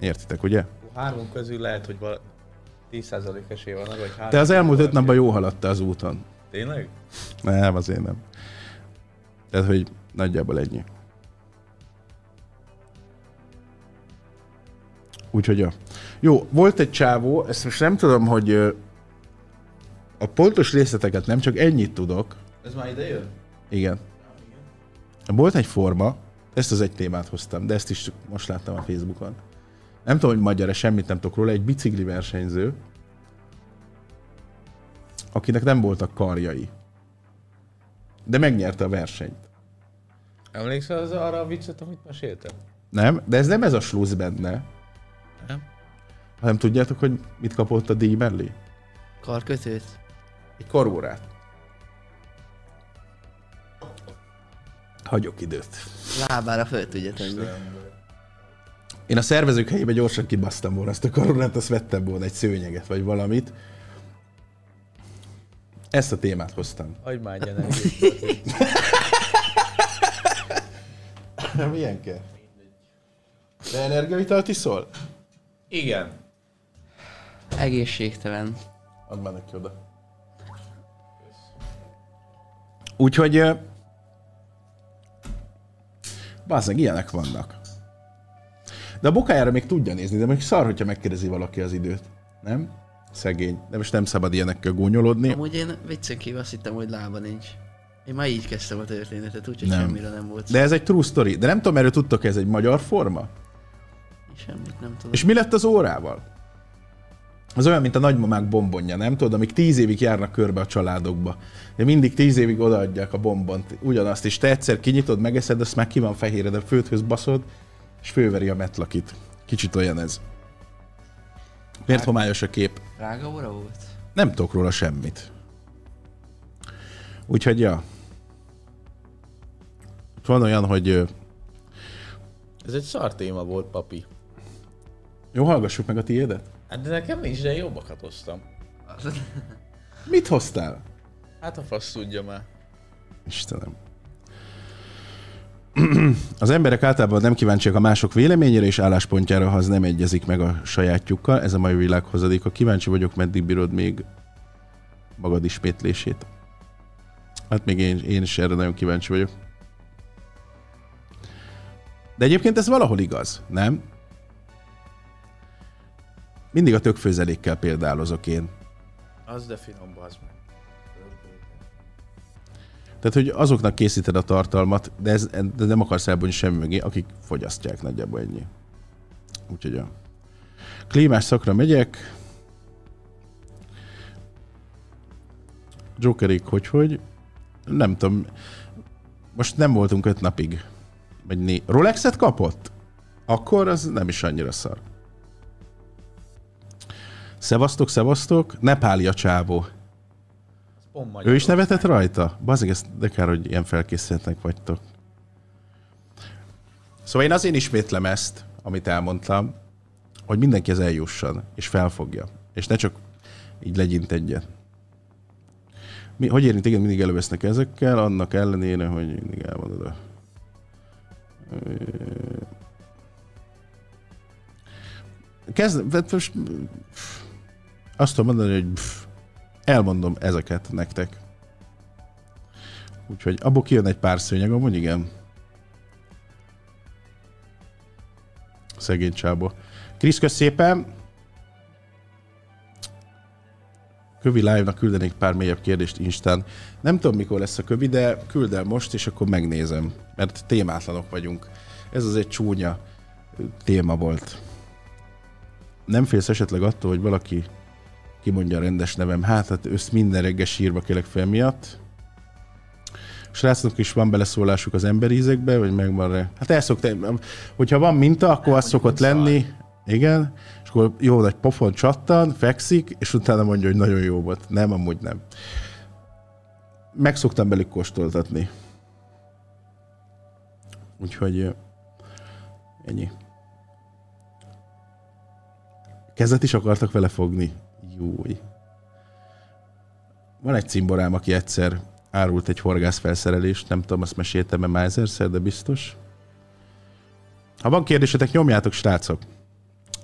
[SPEAKER 1] értitek, ugye?
[SPEAKER 2] Három közül lehet, hogy vala... 10% esély van arra, hogy három.
[SPEAKER 1] Te az elmúlt öt napban jó haladtál az úton.
[SPEAKER 2] Tényleg?
[SPEAKER 1] Nem, azért nem. Tehát, hogy nagyjából ennyi. Úgyhogy ja. Jó, volt egy csávó, ezt most nem tudom, hogy a pontos részleteket nem, csak ennyit tudok.
[SPEAKER 2] Ez már ide jön?
[SPEAKER 1] Igen. Volt egy forma, Ezt az egy témát hoztam, de ezt is most láttam a Facebookon. Nem tudom, hogy magyar semmit nem tudok róla. Egy bicikli versenyző, akinek nem voltak karjai. De megnyerte a versenyt.
[SPEAKER 2] Emlékszel az arra a viccet, amit meséltem?
[SPEAKER 1] Nem? De ez nem ez a slusz benne.
[SPEAKER 2] Nem?
[SPEAKER 1] Hanem tudjátok, hogy mit kapott a díj mellé?
[SPEAKER 3] Karkötőt?
[SPEAKER 1] Egy karórát. Hagyok időt.
[SPEAKER 3] Lábára föl tudja tenni.
[SPEAKER 1] Én a szervezők helyébe gyorsan kibasztam volna ezt a karórát, azt vettem volna egy szőnyeget, vagy valamit. Ezt a témát hoztam.
[SPEAKER 2] Hagyd már egy.
[SPEAKER 1] Milyen kell? De energiavitalt iszol?
[SPEAKER 2] Igen.
[SPEAKER 3] Egészségtelen.
[SPEAKER 1] Add már neki oda. Úgyhogy... Bazzeg, ilyenek vannak. De a bokájára még tudja nézni, de még szar, hogyha megkérdezi valaki az időt. Nem? Szegény. De most nem szabad ilyenekkel gúnyolódni.
[SPEAKER 3] Amúgy én viccen kívül azt hittem, hogy lába nincs. Én már így kezdtem a történetet, úgyhogy
[SPEAKER 1] Nem.
[SPEAKER 3] semmire nem volt.
[SPEAKER 1] De ez egy true story. De nem tudom, erről tudtok, ez egy magyar forma?
[SPEAKER 3] Semmit nem tudom.
[SPEAKER 1] És mi lett az órával? Az olyan, mint a nagymamák bombonja, nem tudod, amik tíz évig járnak körbe a családokba. De mindig tíz évig odaadják a bombont, ugyanazt, és te egyszer kinyitod, megeszed, azt már ki van fehéred, a földhöz baszod, és főveri a metlakit. Kicsit olyan ez. Miért homályos a kép?
[SPEAKER 3] Drága óra volt?
[SPEAKER 1] Nem tudok róla semmit. Úgyhogy, ja. Van olyan, hogy
[SPEAKER 2] Ez egy szar téma volt, papi.
[SPEAKER 1] jó, hallgassuk meg a tiédet.
[SPEAKER 2] Hát de nekem nincs, de jobbakat hoztam.
[SPEAKER 1] Mit hoztál?
[SPEAKER 2] Hát a fasz tudja már.
[SPEAKER 1] Istenem. Az emberek általában nem kíváncsiak a mások véleményére és álláspontjára, ha az nem egyezik meg a sajátjukkal. Ez a mai világ hozadéka. Kíváncsi vagyok, meddig bírod még magad ismétlését. Hát még én, én is erre nagyon kíváncsi vagyok. De egyébként ez valahol igaz, nem? Mindig a tökfőzelékkel példálozok én.
[SPEAKER 2] Az de finom, bazd meg.
[SPEAKER 1] Tehát, hogy azoknak készíted a tartalmat, de, ez, de nem akarsz elbújni semmi mögé, akik fogyasztják nagyjából ennyi. Úgyhogy a klímás szakra megyek. Jokerik, hogy hogy. Nem tudom. Most nem voltunk öt napig. Vagy né... Rolexet kapott? Akkor az nem is annyira szar. Szevasztok, szevasztok. Nepáli a csávó. Ő is nevetett rajta? Bazeg, ezt de kár, hogy ilyen felkészültnek vagytok. Szóval én azért ismétlem ezt, amit elmondtam, hogy mindenki ez eljusson, és felfogja. És ne csak így legyint egyet. Mi, hogy érint, igen, mindig elővesznek ezekkel, annak ellenére, hogy mindig elmondod a... Kezd, most azt tudom mondani, hogy pff, elmondom ezeket nektek. Úgyhogy abból kijön egy pár szőnyeg, amúgy igen. Szegény csába. Krisz, kösz szépen! Kövi live-nak küldenék pár mélyebb kérdést Instán. Nem tudom, mikor lesz a kövi, de küld el most, és akkor megnézem. Mert témátlanok vagyunk. Ez az egy csúnya téma volt. Nem félsz esetleg attól, hogy valaki kimondja a rendes nevem. Hát, hát össz minden reggel sírba kelek fel miatt. Srácnak is van beleszólásuk az emberízekbe, vagy megvan rá? Hát el szokta, hogyha van minta, akkor az szokott lenni, igen, és akkor jó nagy pofon csattan, fekszik, és utána mondja, hogy nagyon jó volt. Nem, amúgy nem. Meg szoktam belük kóstoltatni. Úgyhogy ennyi. Kezet is akartak vele fogni. Júj. Van egy cimborám, aki egyszer árult egy horgászfelszerelést, nem tudom, azt meséltem-e már ezerszer, de biztos. Ha van kérdésetek, nyomjátok, srácok.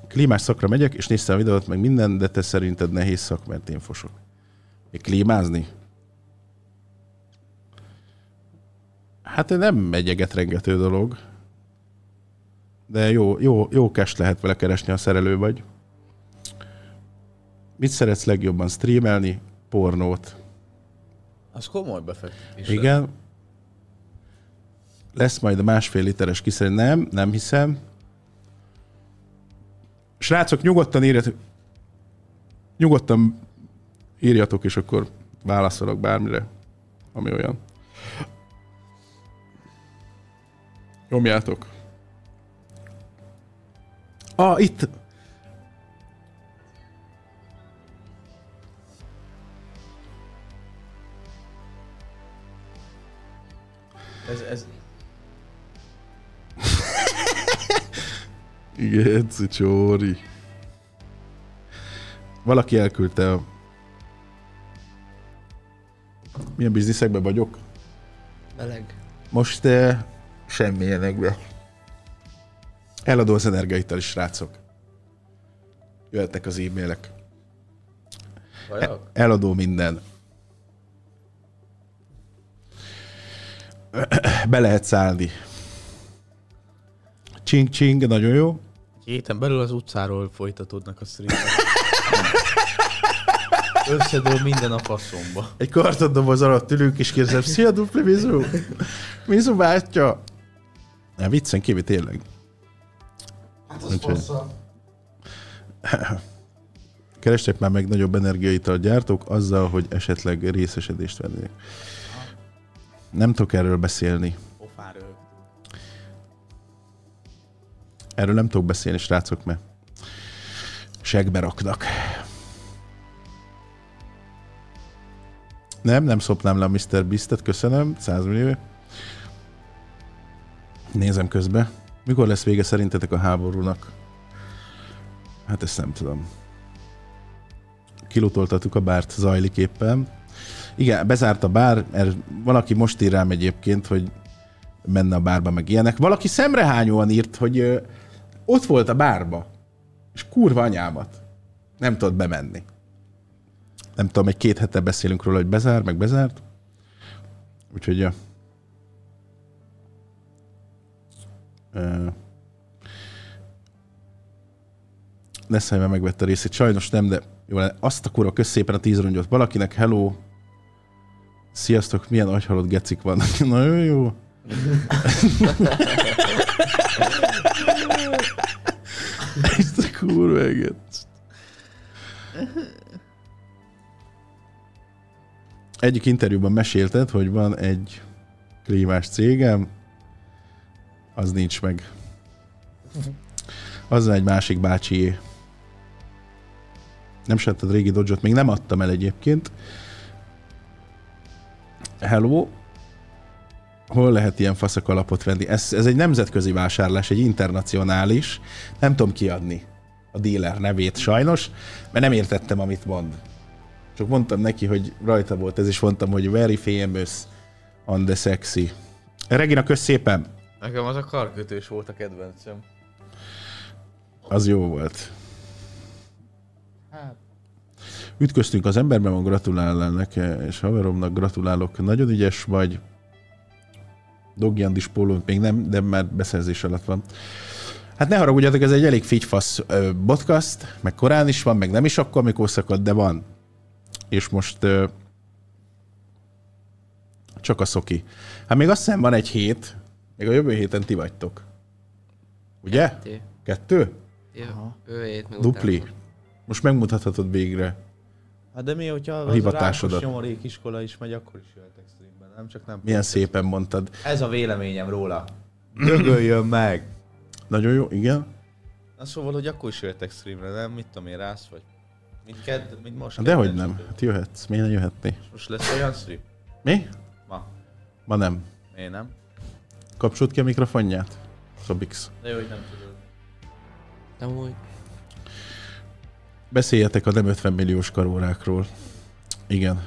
[SPEAKER 1] Klímás szakra megyek, és néztem a videót, meg minden, de te szerinted nehéz szak, mert én fosok. Még klímázni? Hát nem egy egetrengető dolog. De jó, jó, jó cash lehet vele keresni, ha szerelő vagy. Mit szeretsz legjobban streamelni? Pornót.
[SPEAKER 2] Az komoly befektetés.
[SPEAKER 1] Igen. Lesz majd a másfél literes kiszerint. Nem, nem hiszem. Srácok, nyugodtan írjatok. Nyugodtan írjatok, és akkor válaszolok bármire, ami olyan. Nyomjátok. Ah, itt.
[SPEAKER 2] Ez, ez,
[SPEAKER 1] Igen, Csóri. Valaki elküldte a... Milyen bizniszekben vagyok?
[SPEAKER 3] Meleg.
[SPEAKER 1] Most eh, semmilyenekbe. Eladó az energiaital is, srácok. Jöhetnek az e-mailek.
[SPEAKER 2] vajak?
[SPEAKER 1] Eladó minden. Be lehet szállni. Csing csing, nagyon jó.
[SPEAKER 2] Héten belül az utcáról folytatódnak a streamek. Összedől minden a faszomba.
[SPEAKER 1] Egy kartondoboz alatt ülünk és kérdezem, szia dupli Mizu! Mizu bátya! Ne, viccen kívül tényleg.
[SPEAKER 4] Hát az
[SPEAKER 1] Úgyhogy-. Kerestek már meg nagyobb energiaital gyártók azzal, hogy esetleg részesedést vennék. Nem tudok erről beszélni.
[SPEAKER 2] Rögtünk.
[SPEAKER 1] Erről nem tudok beszélni, srácok, mert segbe raknak. Nem, nem szopnám le a Mr. Beastet, köszönöm, 100 millió. Nézem közbe. Mikor lesz vége szerintetek a háborúnak? Hát ezt nem tudom. Kilutoltattuk a bárt, zajlik éppen. Igen, bezárt a bár, er, valaki most ír rám egyébként, hogy menne a bárba, meg ilyenek. Valaki szemrehányóan írt, hogy ö, ott volt a bárba, és kurva anyámat. Nem tudott bemenni. Nem tudom, egy két hete beszélünk róla, hogy bezár, meg bezárt. Úgyhogy, ja. Ö, Neszhelyben megvette a részét. Sajnos nem, de jó, azt a kurva közszépen a tíz rongyot. Valakinek hello, sziasztok, milyen agyhalott gecik vannak. Nagyon jó. Ezt a kurva eget. Egyik interjúban mesélted, hogy van egy klímás cégem, az nincs meg. Az egy másik bácsié. Nem szeretted régi dodge még nem adtam el egyébként. Hello. Hol lehet ilyen faszak alapot venni? Ez, ez egy nemzetközi vásárlás, egy internacionális. Nem tudom kiadni a dealer nevét sajnos, mert nem értettem, amit mond. Csak mondtam neki, hogy rajta volt ez, és mondtam, hogy very famous on the sexy. Regina, kösz szépen!
[SPEAKER 2] Nekem az a karkötős volt a kedvencem.
[SPEAKER 1] Az jó volt. Ütköztünk az emberben, van gratulálnak, és haveromnak gratulálok. Nagyon ügyes vagy. Dogjandis pólónk még nem, de már beszerzés alatt van. Hát ne haragudjatok, ez egy elég figyfasz podcast, meg korán is van, meg nem is akkor, amikor szakad, de van. És most ö, csak a szoki. Hát még azt hiszem van egy hét, még a jövő héten ti vagytok. Ugye? Kettő?
[SPEAKER 3] Ja, ő hét meg
[SPEAKER 1] Dupli.
[SPEAKER 3] utána.
[SPEAKER 1] Most megmutathatod végre.
[SPEAKER 2] Hát de mi, hogyha
[SPEAKER 1] A
[SPEAKER 2] az
[SPEAKER 1] hivatásodat.
[SPEAKER 2] a nyomorék iskola is megy, akkor is jöhetek streamben, nem csak nem.
[SPEAKER 1] Milyen szépen mondtad.
[SPEAKER 2] Ez a véleményem róla. Dögöljön meg!
[SPEAKER 1] Nagyon jó, igen.
[SPEAKER 2] Na szóval, hogy akkor is jöhetek streamre, nem? Mit tudom én, rász vagy? Mint kedd, mint most.
[SPEAKER 1] De hogy
[SPEAKER 2] kedden
[SPEAKER 1] nem. Hát jöhetsz. Miért ne jöhetné?
[SPEAKER 2] Most lesz olyan stream?
[SPEAKER 1] Mi?
[SPEAKER 2] Ma.
[SPEAKER 1] Ma nem.
[SPEAKER 2] Én nem.
[SPEAKER 1] Kapcsolt ki a mikrofonját? Szobix.
[SPEAKER 2] De jó, hogy nem tudod.
[SPEAKER 3] Nem úgy.
[SPEAKER 1] Beszéljetek a nem 50 milliós karórákról. Igen.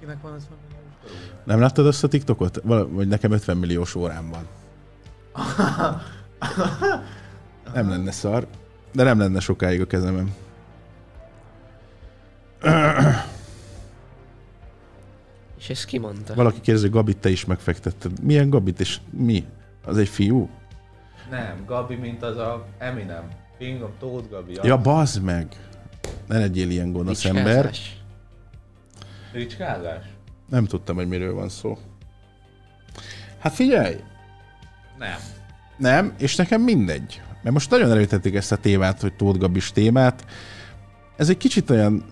[SPEAKER 2] Kinek van ez van milliós korú?
[SPEAKER 1] Nem láttad azt a TikTokot? Val- Vagy nekem 50 milliós órám van. Nem lenne szar, de nem lenne sokáig a kezemem.
[SPEAKER 3] És ezt ki mondta?
[SPEAKER 1] Valaki kérdezi, hogy Gabit te is megfektetted. Milyen Gabit és mi? Az egy fiú?
[SPEAKER 2] Nem, Gabi, mint az a Eminem. Kingdom, Tóth Gabi.
[SPEAKER 1] Ja, bazd meg! Ne legyél ilyen gonosz ember.
[SPEAKER 3] Ricskázás.
[SPEAKER 2] Ricskázás?
[SPEAKER 1] Nem tudtam, hogy miről van szó. Hát figyelj!
[SPEAKER 2] Nem.
[SPEAKER 1] Nem, és nekem mindegy. Mert most nagyon erőtették ezt a témát, hogy Tóth Gabis témát. Ez egy kicsit olyan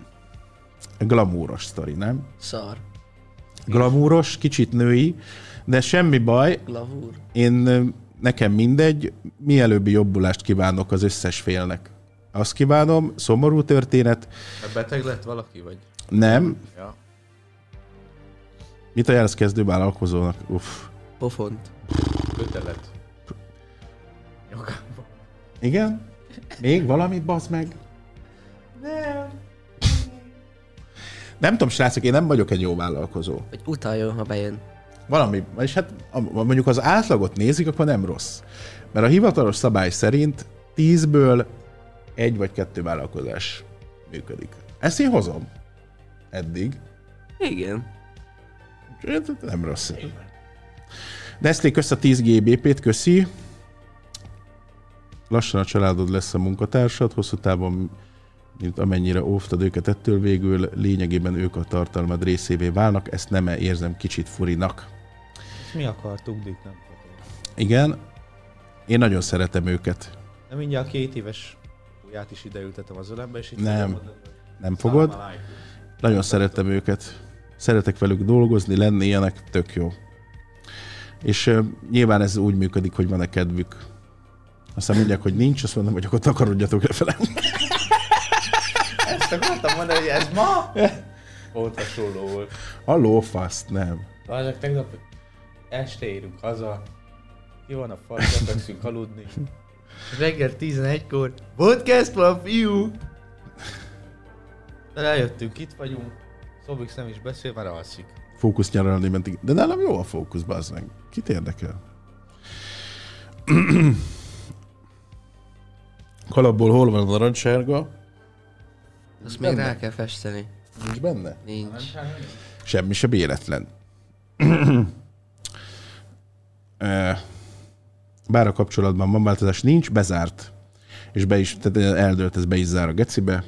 [SPEAKER 1] glamúros sztori, nem?
[SPEAKER 3] Szar.
[SPEAKER 1] Glamúros, kicsit női, de semmi baj,
[SPEAKER 3] Glavúr.
[SPEAKER 1] én nekem mindegy, mielőbbi jobbulást kívánok az összes félnek. Azt kívánom, szomorú történet,
[SPEAKER 2] beteg lett valaki, vagy?
[SPEAKER 1] nem.
[SPEAKER 2] Ja.
[SPEAKER 1] Mit ajánlasz kezdővállalkozónak? Uff.
[SPEAKER 3] Pofont.
[SPEAKER 2] Kötelet. Jogába.
[SPEAKER 1] Igen? Még valamit, bazd meg?
[SPEAKER 2] Nem.
[SPEAKER 1] Nem tudom, srácok, én nem vagyok egy jó vállalkozó.
[SPEAKER 3] Hogy utaljon, ha bejön.
[SPEAKER 1] Valami, és hát mondjuk az átlagot nézik, akkor nem rossz. Mert a hivatalos szabály szerint 10-ből egy vagy kettő vállalkozás működik. Ezt én hozom. Eddig.
[SPEAKER 3] Igen.
[SPEAKER 1] Nem rossz. Nestlé kösz a 10 GBP-t, köszi. Lassan a családod lesz a munkatársad, hosszú távon, mint amennyire óvtad őket ettől, végül lényegében ők a tartalmad részévé válnak, ezt nem érzem kicsit furinak.
[SPEAKER 2] És mi akartuk, Dick? Nem.
[SPEAKER 1] Igen, én nagyon szeretem őket.
[SPEAKER 2] Nem mindjárt két éves ujját is ideültetem az ölembe, és itt
[SPEAKER 1] Nem.
[SPEAKER 2] mondani,
[SPEAKER 1] Nem fogod? Nagyon szeretem őket. Szeretek velük dolgozni, lenni ilyenek, tök jó. És uh, nyilván ez úgy működik, hogy van-e kedvük. Aztán mondják, hogy nincs, azt mondom, hogy akkor takarodjatok lefelé.
[SPEAKER 2] Ezt akartam mondani, hogy ez ma? Volt hasonló volt.
[SPEAKER 1] A lófaszt, nem.
[SPEAKER 2] Azok tegnap este érünk haza, ki van a fasz, fekszünk aludni. Reggel 11-kor, podcast van, fiú! De eljöttünk, itt vagyunk, Szobix nem is beszél, már alszik.
[SPEAKER 1] Fókusz nyaralni mentig. De nálam jó a fókusz, bazd meg. Kit érdekel? Kalapból hol van a narancssárga?
[SPEAKER 3] Azt még rá kell festeni.
[SPEAKER 1] Nincs benne?
[SPEAKER 3] Nincs.
[SPEAKER 1] Semmi se véletlen. Ö, Bár a kapcsolatban van változás, nincs, bezárt. És be is, tehát eldőlt, ez be is zár a gecibe.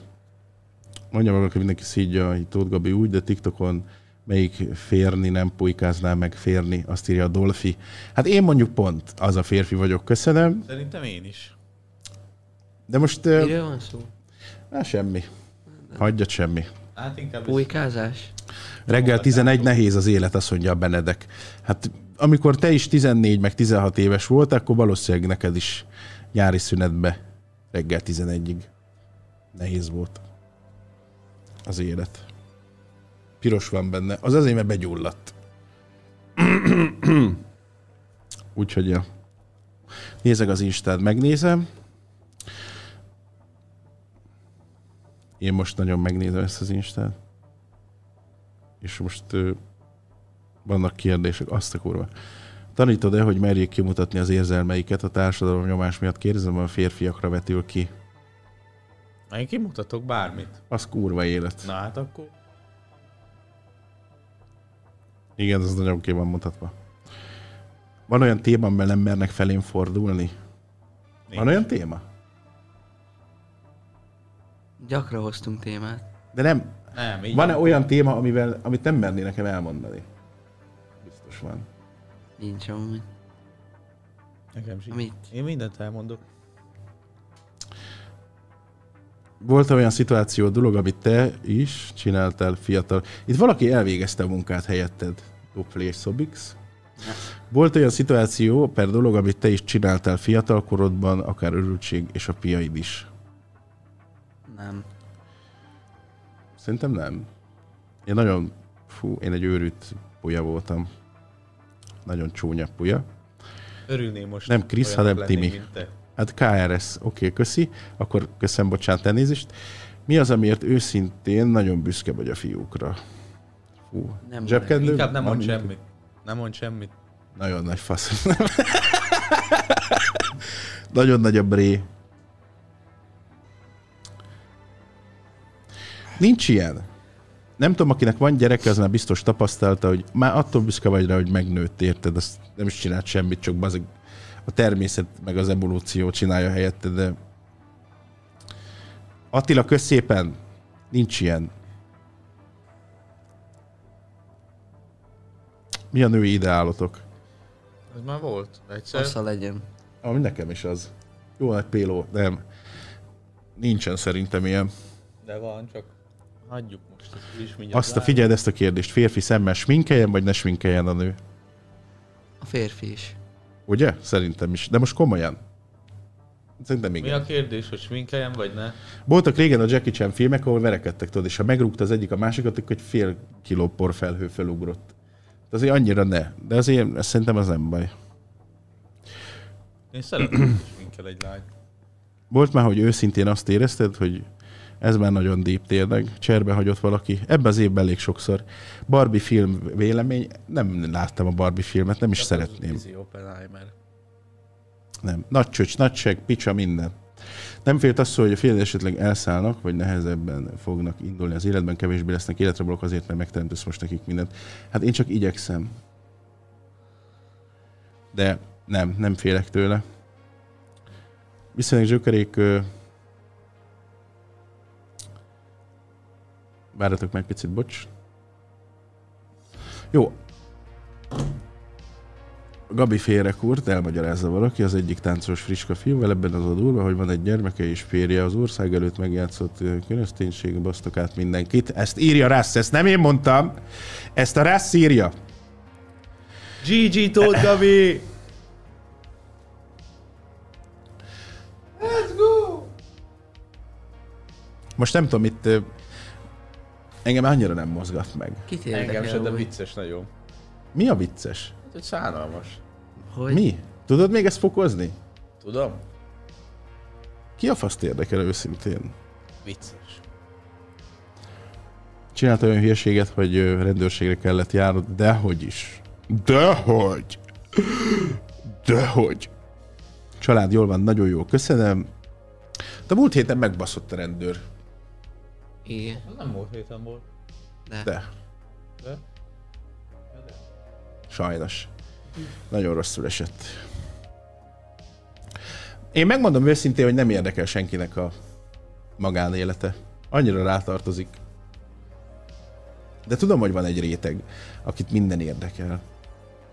[SPEAKER 1] Mondja maga, hogy mindenki szídja, hogy Tóth Gabi úgy, de TikTokon melyik férni nem pulykáznál meg férni, azt írja a Dolfi. Hát én mondjuk pont az a férfi vagyok, köszönöm.
[SPEAKER 2] Szerintem én is.
[SPEAKER 1] De most ö,
[SPEAKER 3] Miről van szó?
[SPEAKER 1] hát semmi. Hagyjad semmi.
[SPEAKER 2] Hát inkább
[SPEAKER 3] Pulykázás?
[SPEAKER 1] Reggel 11 nehéz az élet, azt mondja a Benedek. Hát amikor te is 14 meg 16 éves volt, akkor valószínűleg neked is nyári szünetbe reggel 11-ig nehéz volt az élet. Piros van benne. Az azért, mert begyulladt. Úgyhogy ja. Nézek az Instát, megnézem. Én most nagyon megnézem ezt az Instát. És most vannak kérdések, azt a kurva. Tanítod-e, hogy merjék kimutatni az érzelmeiket a társadalom nyomás miatt? Kérdezem, a férfiakra vetül ki.
[SPEAKER 2] Én kimutatok bármit.
[SPEAKER 1] Az kurva élet.
[SPEAKER 2] Na hát akkor
[SPEAKER 1] Igen, ez nagyon ki van mutatva. Van olyan téma, amivel nem mernek felén fordulni?
[SPEAKER 2] nincs.
[SPEAKER 1] Van olyan téma?
[SPEAKER 3] Gyakran hoztunk témát.
[SPEAKER 1] De nem.
[SPEAKER 2] Nem,
[SPEAKER 1] Van-e olyan téma, amivel, amit nem merné nekem elmondani? Van.
[SPEAKER 3] Nincs amúgy.
[SPEAKER 2] Nekem sincs.
[SPEAKER 3] Amit?
[SPEAKER 2] Én mindent elmondok.
[SPEAKER 1] Volt olyan szituáció, dolog, amit te is csináltál fiatal. Itt valaki elvégezte a munkát helyetted. Doplé és Szobix. Volt olyan szituáció, per dolog, amit te is csináltál fiatalkorodban, akár örültség és a piaid is.
[SPEAKER 3] Nem.
[SPEAKER 1] Szerintem nem. Én nagyon, fú, én egy őrült pulya voltam. Nagyon csúnya pulya.
[SPEAKER 2] Örülném most.
[SPEAKER 1] Nem Krisz, hanem Timi.
[SPEAKER 2] te.
[SPEAKER 1] Hát KRS, oké, okay, köszi. Akkor köszönöm, bocsánat, elnézést. Mi az, amiért őszintén nagyon büszke vagy a fiúkra? Fú.
[SPEAKER 3] Nem
[SPEAKER 1] Zsebkendő?
[SPEAKER 2] Inkább nem mond
[SPEAKER 1] Ami-
[SPEAKER 2] semmit. Nem mond semmit.
[SPEAKER 1] Nagyon nagy fasz. Nagyon nagy a bré. Nincs ilyen. Nem tudom, akinek van gyereke, az már biztos tapasztalta, hogy már attól büszke vagy rá, hogy megnőtt, érted? Azt nem is csinált semmit, csak bazeg a természet meg az evolúció csinálja helyette, de Attila, közszépen nincs ilyen. Mi a női ideálotok?
[SPEAKER 2] Ez már volt. Egyszer.
[SPEAKER 3] Assza legyen.
[SPEAKER 1] Ami nekem is az. Jó nagy péló, nem. Nincsen szerintem ilyen.
[SPEAKER 2] De van, csak hagyjuk most. ezt is mindjárt
[SPEAKER 1] Azt a figyeld ezt a kérdést, férfi szemmel sminkeljen, vagy ne sminkeljen a nő?
[SPEAKER 3] A férfi is.
[SPEAKER 1] Ugye? Szerintem is. De most komolyan. Szerintem
[SPEAKER 2] Mi
[SPEAKER 1] igen.
[SPEAKER 2] a kérdés, hogy sminkeljem, vagy ne?
[SPEAKER 1] Voltak régen a Jackie Chan filmek, ahol verekedtek, tudod, és ha megrúgta az egyik a másikat, akkor egy fél kiló porfelhő felugrott. De azért annyira ne. De azért ez szerintem az nem baj.
[SPEAKER 2] Én szeretem, hogy sminkel egy lány.
[SPEAKER 1] Volt már, hogy őszintén azt érezted, hogy ez már nagyon deep tényleg, cserbe hagyott valaki. Ebben az évben elég sokszor. Barbie film vélemény, nem láttam a Barbie filmet, nem is szeretném.
[SPEAKER 2] Izzy Oppenheimer.
[SPEAKER 1] Nem. Nagy csöcs, nagy seg, picsa, minden. Nem félt az, hogy a fiad esetleg elszállnak, vagy nehezebben fognak indulni az életben, kevésbé lesznek életrablók azért, mert megteremtesz most nekik mindent. Hát én csak igyekszem. De nem, nem félek tőle. Viszonylag zsökerék... Várjatok meg picit, bocs. Jó, Gabi félrekúrt, elmagyarázza valaki, az egyik táncos friska filmvel, ebben az a durva, hogy van egy gyermeke és férje, az ország előtt megjátszott kereszténység, basztok át mindenkit. Ezt írja Rassz, ezt nem én mondtam, ezt a Rassz írja.
[SPEAKER 2] GG Tóth Gabi!
[SPEAKER 1] Most nem tudom, itt engem annyira nem mozgat meg.
[SPEAKER 3] Kit
[SPEAKER 2] Engem se, de vicces nagyon.
[SPEAKER 1] Mi a vicces?
[SPEAKER 2] Hát, hogy szánalmas.
[SPEAKER 3] hogy
[SPEAKER 1] Mi? Tudod még ezt fokozni?
[SPEAKER 2] Tudom?
[SPEAKER 1] Ki a faszt érdekel őszintén?
[SPEAKER 2] Vicces.
[SPEAKER 1] Csinálta olyan hülyeséget, hogy rendőrségre kellett járnod, dehogy is. Dehogy. Dehogy. Család jól van, nagyon jó, köszönöm. De múlt héten megbaszott a rendőr.
[SPEAKER 3] Igen,
[SPEAKER 2] Ez nem múlt héten volt.
[SPEAKER 3] de.
[SPEAKER 1] De,
[SPEAKER 2] De?
[SPEAKER 1] sajnos. Nagyon rosszul esett. Én megmondom őszintén, hogy nem érdekel senkinek a magánélete. Annyira rátartozik. De tudom, hogy van egy réteg, akit minden érdekel.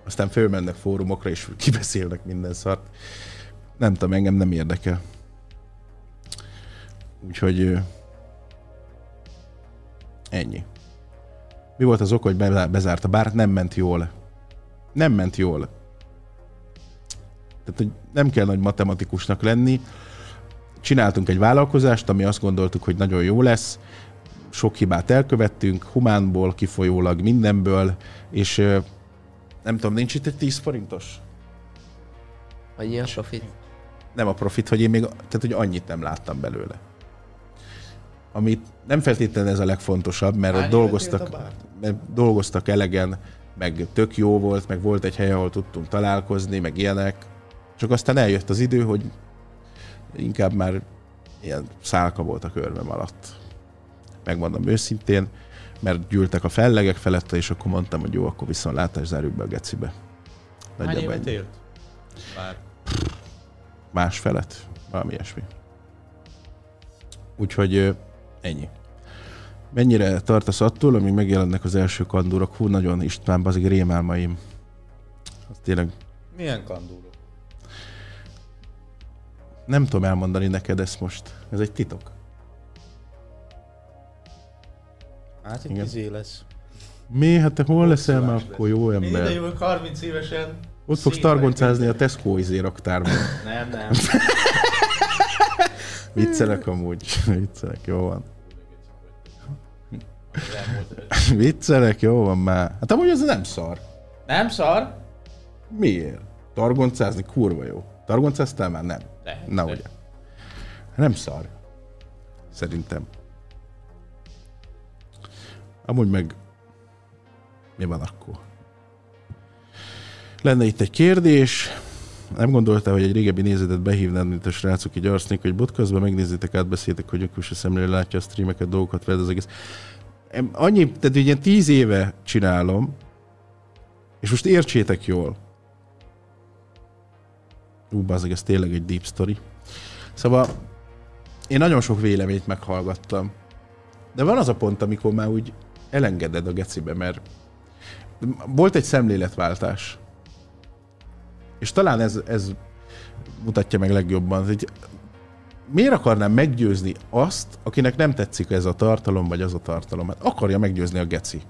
[SPEAKER 1] Aztán fölmennek fórumokra, és kibeszélnek minden szart. Nem tudom, engem nem érdekel. Úgyhogy ennyi. Mi volt az ok, hogy be- bezárta? Bár nem ment jól. Nem ment jól. Tehát, hogy nem kell nagy matematikusnak lenni. Csináltunk egy vállalkozást, ami azt gondoltuk, hogy nagyon jó lesz. Sok hibát elkövettünk, humánból, kifolyólag mindenből, és nem tudom, nincs itt egy 10 forintos?
[SPEAKER 3] Annyi a profit.
[SPEAKER 1] nem a profit, hogy én még, tehát hogy annyit nem láttam belőle. Amit nem feltétlenül ez a legfontosabb, mert ott
[SPEAKER 2] Hány
[SPEAKER 1] dolgoztak,
[SPEAKER 2] a bár?
[SPEAKER 1] mert dolgoztak elegen, meg tök jó volt, meg volt egy hely, ahol tudtunk találkozni, meg ilyenek. Csak aztán eljött az idő, hogy inkább már ilyen szálka volt a körmem alatt. Megmondom őszintén, mert gyűltek a fellegek felette, és akkor mondtam, hogy jó, akkor viszontlátás zárjuk be a gecibe.
[SPEAKER 2] Hány
[SPEAKER 1] Nagyjából
[SPEAKER 2] évet
[SPEAKER 1] ennyi.
[SPEAKER 2] élt? Már.
[SPEAKER 1] más felet, valami ilyesmi. Úgyhogy ennyi. Mennyire tartasz attól, amíg megjelennek az első kandúrok? Hú, nagyon István, azig rémálmaim. Az tényleg
[SPEAKER 2] Milyen kandúrok?
[SPEAKER 1] nem tudom elmondani neked ezt most. Ez egy titok.
[SPEAKER 2] Hát itt izé lesz.
[SPEAKER 1] Mi? Hát te hol leszel már akkor jó
[SPEAKER 2] Én ide
[SPEAKER 1] ember?
[SPEAKER 2] jövök 30 évesen.
[SPEAKER 1] Ott fogsz targoncázni a. Tesco izé raktárban.
[SPEAKER 2] Nem, nem.
[SPEAKER 1] Viccelek amúgy. Viccelek, jó van. Viccelek, jó van már. Hát amúgy ez nem szar.
[SPEAKER 2] Nem szar?
[SPEAKER 1] Miért? Targoncázni kurva jó. Targoncáztál már? Nem.
[SPEAKER 2] De.
[SPEAKER 1] Na ugye. Nem szar. Szerintem. Amúgy meg mi van akkor? Lenne itt egy kérdés. Nem gondoltál, hogy egy régebbi nézetet behívnád, mint a srácok így arsznék, hogy podcastban megnézzétek, átbeszéltek, hogy a szemlélő látja a streameket, dolgokat, veled az egész. Annyi, tehát ugye tíz éve csinálom, és most értsétek jól. Ú, bazeg, ez tényleg egy deep story. Szóval én nagyon sok véleményt meghallgattam. De van az a pont, amikor már úgy elengeded a gecibe, mert volt egy szemléletváltás. És talán ez, ez mutatja meg legjobban, hogy miért akarnám meggyőzni azt, akinek nem tetszik ez a tartalom, vagy az a tartalom? Hát akarja meggyőzni a geci.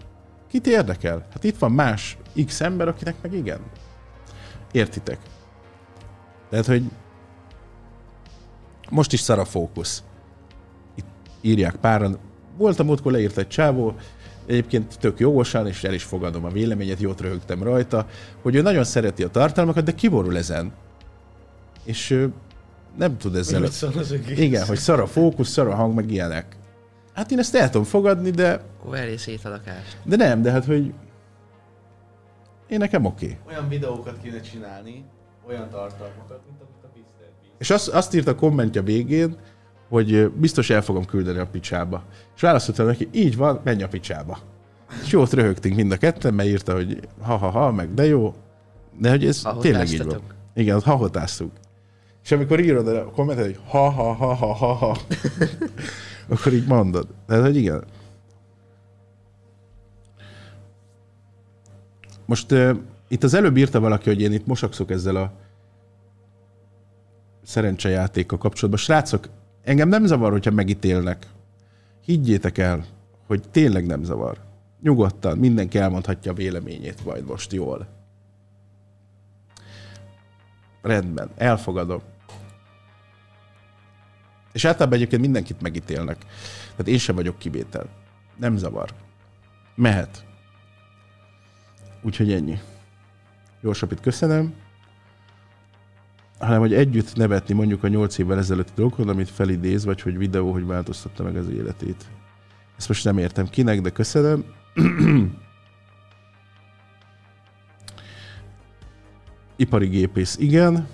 [SPEAKER 1] Kit érdekel? Hát itt van más X ember, akinek meg igen. Értitek? Tehát, hogy most is szar a fókusz. Itt írják páran. Volt a múltkor leírt egy csávó, egyébként tök jogosan, és el is fogadom a véleményet, jót röhögtem rajta, hogy ő nagyon szereti a tartalmakat, de kiborul ezen. És ő nem tud ezzel...
[SPEAKER 2] Mit szól az egész?
[SPEAKER 1] Igen, hogy szar a fókusz, szar a hang, meg ilyenek. Hát én ezt el tudom fogadni, de,
[SPEAKER 3] Akkor verjél szét a lakást.
[SPEAKER 1] de nem, de hát, hogy én nekem oké. Okay.
[SPEAKER 2] Olyan videókat kéne csinálni, olyan tartalmakat, mint amit a Mr. Beast.
[SPEAKER 1] És azt, azt írt a kommentje végén, hogy biztos el fogom küldeni a picsába. És válaszoltam neki, így van, menj a picsába. És jót röhögtünk mind a ketten, mert írta, hogy ha-ha-ha, meg de jó. De hogy ez tényleg így van. Igen, ott hahotáztuk. És amikor írod a kommentet, hogy ha-ha-ha-ha-ha, akkor így mondod. Tehát, hogy igen. Most uh, itt az előbb írta valaki, hogy én itt mosakszok ezzel a szerencsejátékkal kapcsolatban. Srácok, engem nem zavar, hogyha megítélnek. Higgyétek el, hogy tényleg nem zavar. Nyugodtan, mindenki elmondhatja a véleményét majd most jól. Rendben, elfogadom. És általában egyébként mindenkit megítélnek. Tehát én sem vagyok kivétel. Nem zavar. Mehet. Úgyhogy ennyi. Jósapit köszönöm. Hanem, hogy együtt nevetni mondjuk a nyolc évvel ezelőtti dolgokon, amit felidéz, vagy hogy videó, hogy változtatta meg az életét. Ezt most nem értem kinek, de köszönöm. Ipari gépész, igen.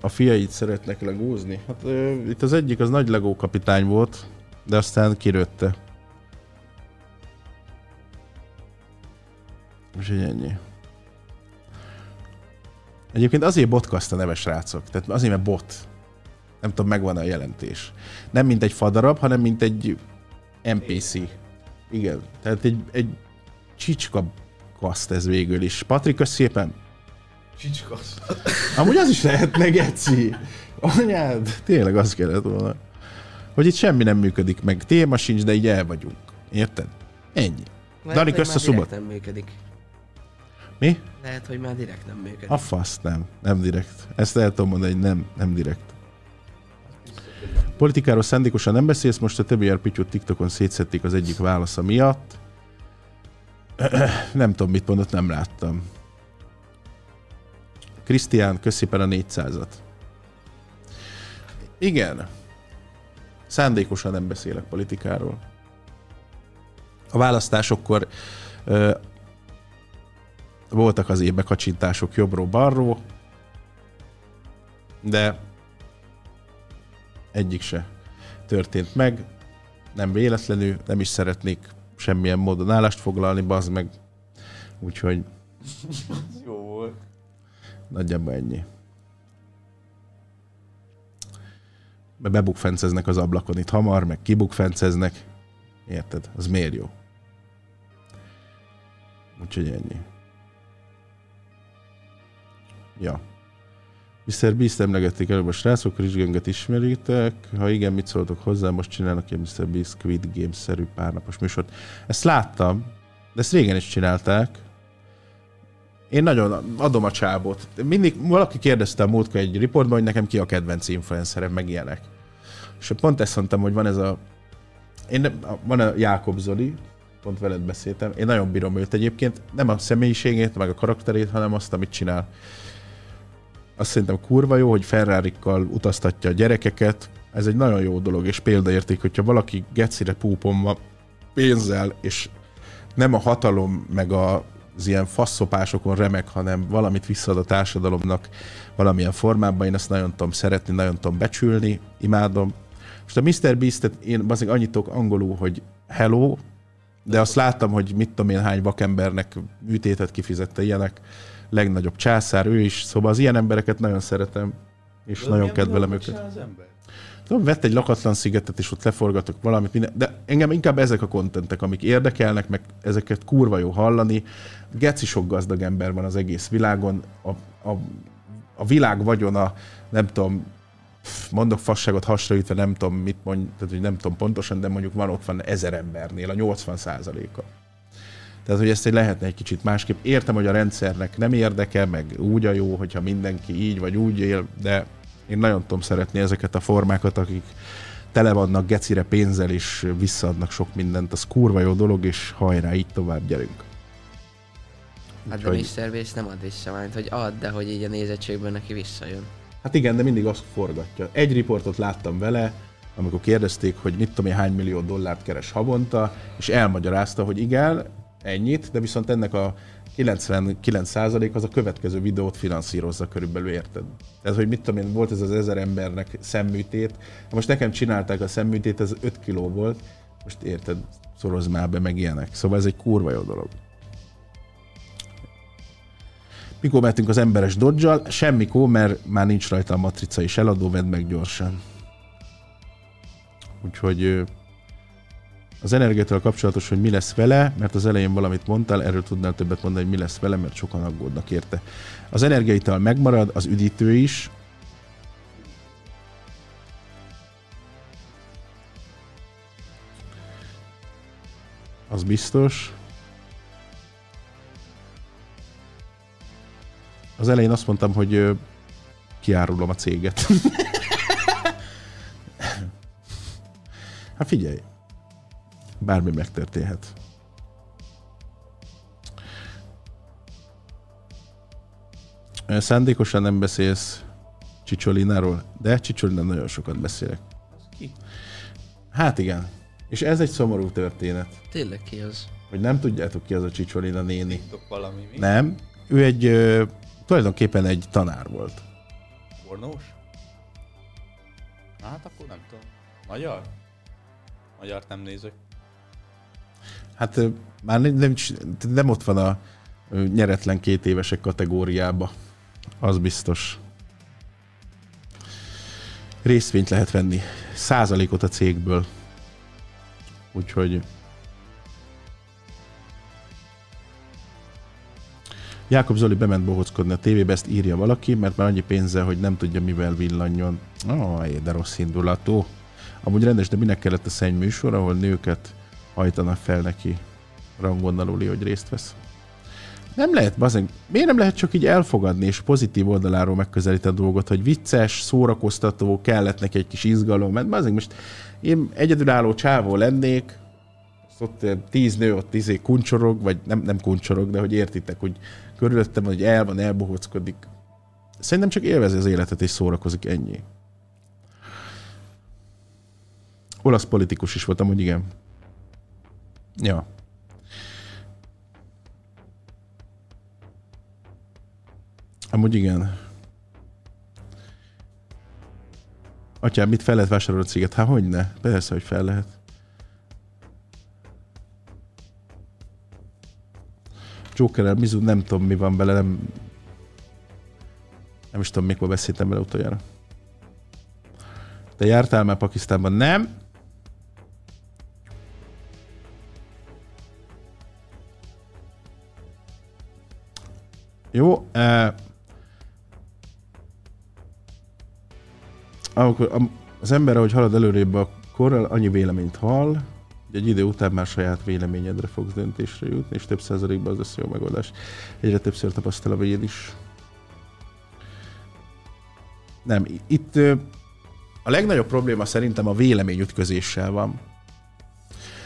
[SPEAKER 1] A fiait szeretnek legózni? Hát ö, itt az egyik az nagy legó kapitány volt, de aztán kirőtte. Úgyhogy ennyi. Egyébként azért botkaszt a neves rácok. Tehát azért, mert bot. Nem tudom, megvan a jelentés. Nem mint egy fadarab, hanem mint egy NPC. Igen. Tehát egy, egy csicska kaszt ez végül is. Patrik, kösz szépen.
[SPEAKER 2] Csicskasz.
[SPEAKER 1] Amúgy az is lehetne, geci. Anyád, tényleg az kellett volna. Hogy itt semmi nem működik, meg téma sincs, de így el vagyunk. Érted? Ennyi.
[SPEAKER 3] Lehet,
[SPEAKER 1] Dani, kösz a
[SPEAKER 3] nem működik.
[SPEAKER 1] Mi?
[SPEAKER 3] Lehet, hogy már direkt nem működik.
[SPEAKER 1] A fasz nem. Nem direkt. Ezt el tudom mondani, hogy nem, nem direkt. Politikáról szándékosan nem beszélsz, most a többi Pityút TikTokon szétszették az egyik válasza miatt. Nem tudom, mit mondott, nem láttam. Krisztián, kösz szépen a 400-at. Igen. Szándékosan nem beszélek politikáról. A választásokkor voltak az kacsintások jobbról-balról, de egyik se történt meg. Nem véletlenül, nem is szeretnék semmilyen módon állást foglalni, bazd meg. Úgyhogy
[SPEAKER 2] Jó volt.
[SPEAKER 1] nagyjából ennyi. Be- Bebukfenceznek az ablakon itt hamar, meg kibukfenceznek. Érted? Az miért jó? Úgyhogy ennyi. Ja. Mr. Beast emlegették előbb a srácok, Rich Ganget ismeritek. Ha igen, mit szóltok hozzá? Most csinálnak egy Mr. Beast Squid Game-szerű párnapos műsort. Ezt láttam, de ezt régen is csinálták. Én nagyon adom a csábot. Mindig valaki kérdezte a múltkor egy riportban, hogy nekem ki a kedvenc influencerem, meg ilyenek. És pont ezt mondtam, hogy van ez a... Én van a Jákob Zoli, pont veled beszéltem. Én nagyon bírom őt egyébként. Nem a személyiségét, meg a karakterét, hanem azt, amit csinál. Azt szerintem kurva jó, hogy ferrari utaztatja a gyerekeket. Ez egy nagyon jó dolog, és példaérték, hogyha valaki gecire púpon van pénzzel, és nem a hatalom, meg a, az ilyen faszopásokon remek, hanem valamit visszaad a társadalomnak valamilyen formában. Én ezt nagyon tudom szeretni, nagyon tudom becsülni, imádom. Most a Mr. Beast-et én azért annyit tudok angolul, hogy hello, de azt láttam, hogy mit tudom én hány vakembernek műtétet kifizette ilyenek. Legnagyobb császár, ő is. Szóval az ilyen embereket nagyon szeretem. és
[SPEAKER 2] Tudod,
[SPEAKER 1] nagyon kedvelem őket.
[SPEAKER 2] Az ember?
[SPEAKER 1] Tudom, vett egy lakatlan szigetet, és ott leforgatok valamit, minden, de engem inkább ezek a kontentek, amik érdekelnek, meg ezeket kurva jó hallani. Geci sok gazdag ember van az egész világon, a, a, a világ vagyona, nem tudom, mondok fasságot hasraütve, nem tudom mit mond, tehát hogy nem tudom pontosan, de mondjuk van ott van ezer embernél, a 80 százaléka. Tehát, hogy ezt egy lehetne egy kicsit másképp. Értem, hogy a rendszernek nem érdeke, meg úgy a jó, hogyha mindenki így vagy úgy él, de én nagyon tudom szeretni ezeket a formákat, akik tele vannak gecire pénzzel, és visszaadnak sok mindent. Az kurva jó dolog, és hajrá, így tovább gyerünk.
[SPEAKER 3] Hát de Mr. Beast nem ad vissza, majd, hogy add, de hogy így a nézettségből neki visszajön.
[SPEAKER 1] Hát igen, de mindig azt forgatja. Egy riportot láttam vele, amikor kérdezték, hogy mit tudom én, hány millió dollárt keres havonta, és elmagyarázta, hogy igen, ennyit, de viszont ennek a 99% az a következő videót finanszírozza körülbelül, érted? Tehát, hogy mit tudom én, volt ez az ezer embernek szemműtét, most nekem csinálták a szemműtét, ez 5 kiló volt, most érted, szoroz már be, meg ilyenek. Szóval ez egy kurva jó dolog. Mikor mehetünk az emberes dodge Semmikor, mert már nincs rajta a matrica és eladó, vedd meg gyorsan. Úgyhogy az energiától kapcsolatos, hogy mi lesz vele, mert az elején valamit mondtál, erről tudnál többet mondani, hogy mi lesz vele, mert sokan aggódnak érte. Az energiaital megmarad, az üdítő is, az biztos. Az elején azt mondtam, hogy kiárulom a céget. hát figyelj, bármi megtörténhet. Szándékosan nem beszélsz Csicsolináról, de Csicsolina nagyon sokat beszélek.
[SPEAKER 2] Ki?
[SPEAKER 1] Hát igen. És ez egy szomorú történet,
[SPEAKER 3] Tényleg ki az?
[SPEAKER 1] hogy nem tudjátok ki az a Csicsolina néni.
[SPEAKER 2] Valami, mi?
[SPEAKER 1] Nem, ő egy, ö, tulajdonképpen egy tanár volt.
[SPEAKER 2] Pornós? Hát akkor nem tudom. Magyar? Magyart nem nézek.
[SPEAKER 1] Hát már nem, nem, nem ott van a nyeretlen két évesek kategóriába. Az biztos. Részvényt lehet venni. Százalékot a cégből. Úgyhogy... Jákob Zoli bement bohockodni a tévébe, ezt írja valaki, mert már annyi pénze, hogy nem tudja mivel villanjon. Aj, de rossz indulatú. Amúgy rendes, de minek kellett a szenny műsor, ahol nőket hajtanak fel neki rangon aluli, hogy részt vesz. Nem lehet, bazen, miért nem lehet csak így elfogadni és pozitív oldaláról megközelíteni a dolgot, hogy vicces, szórakoztató, kellett neki egy kis izgalom, mert bazen, most én egyedülálló csávó lennék, ott tíz nő ott izé kuncsorog, vagy nem, nem kuncsorog, de hogy értitek, hogy körülöttem, hogy el van, elbohockodik. Szerintem csak élvezi az életet és szórakozik ennyi. Olasz politikus is voltam, hogy igen. Ja. Amúgy igen. Atyám, mit fel lehet vásárolni a céget? Hát hogy ne? Persze, hogy fel lehet. Jokerrel, Mizu, nem tudom mi van bele, nem... Nem is tudom, mikor beszéltem bele utoljára. Te jártál már Pakisztánban? Nem. Jó. Amikor am- az ember, ahogy halad előrébb a korral, annyi véleményt hall, hogy egy idő után már saját véleményedre fogsz döntésre jutni, és több százalékban az lesz jó megoldás. Egyre többször tapasztal a véd is. Nem, itt a legnagyobb probléma szerintem a véleményütközéssel van.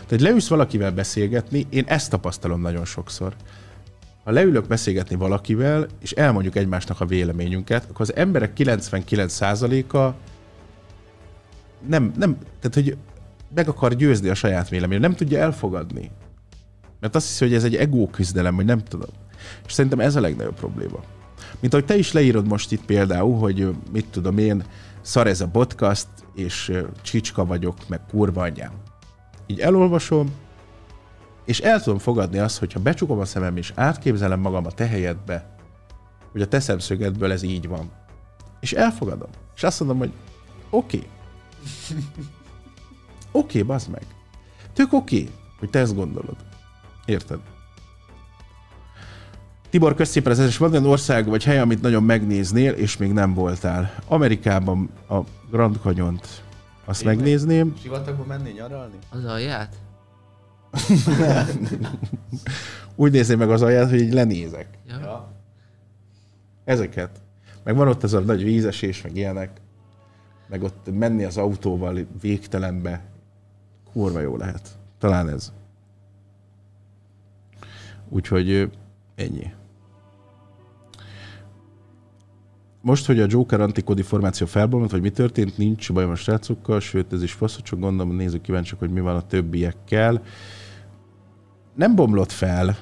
[SPEAKER 1] Tehát leülsz valakivel beszélgetni, én ezt tapasztalom nagyon sokszor. Ha leülök beszélgetni valakivel, és elmondjuk egymásnak a véleményünket, akkor az emberek 99%-a nem, nem, tehát hogy meg akar győzni a saját véleményét, nem tudja elfogadni. Mert azt hiszi, hogy ez egy ego küzdelem, hogy nem tudom. És szerintem ez a legnagyobb probléma. Mint ahogy te is leírod most itt például, hogy mit tudom én, szar ez a podcast, és csicska vagyok, meg kurva anyám. Így elolvasom, és el tudom fogadni azt, hogyha becsukom a szemem, és átképzelem magam a te helyedbe, hogy a te szemszögedből ez így van. És elfogadom. És azt mondom, hogy oké. Okay. Oké, okay, bazd meg. Tök oké, okay, hogy te ezt gondolod. Érted? Tibor, kösz szépen az és van olyan ország vagy hely, amit nagyon megnéznél, és még nem voltál. Amerikában a Grand Canyon-t azt
[SPEAKER 2] Tényleg?
[SPEAKER 1] megnézném.
[SPEAKER 2] Sivatagba menni nyaralni?
[SPEAKER 3] Az alját?
[SPEAKER 1] Úgy nézném meg az alját, hogy így lenézek.
[SPEAKER 3] Ja.
[SPEAKER 1] Ezeket. Meg van ott ez a nagy vízesés, meg ilyenek. Meg ott menni az autóval végtelenbe. Kurva jó lehet. Talán ez. Úgyhogy ennyi. Most, hogy a Joker antikodi formáció felbomlott, vagy mi történt, nincs bajom a srácokkal, sőt, ez is fasz, csak gondolom, nézzük kíváncsiak, hogy mi van a többiekkel. Nem bomlott fel.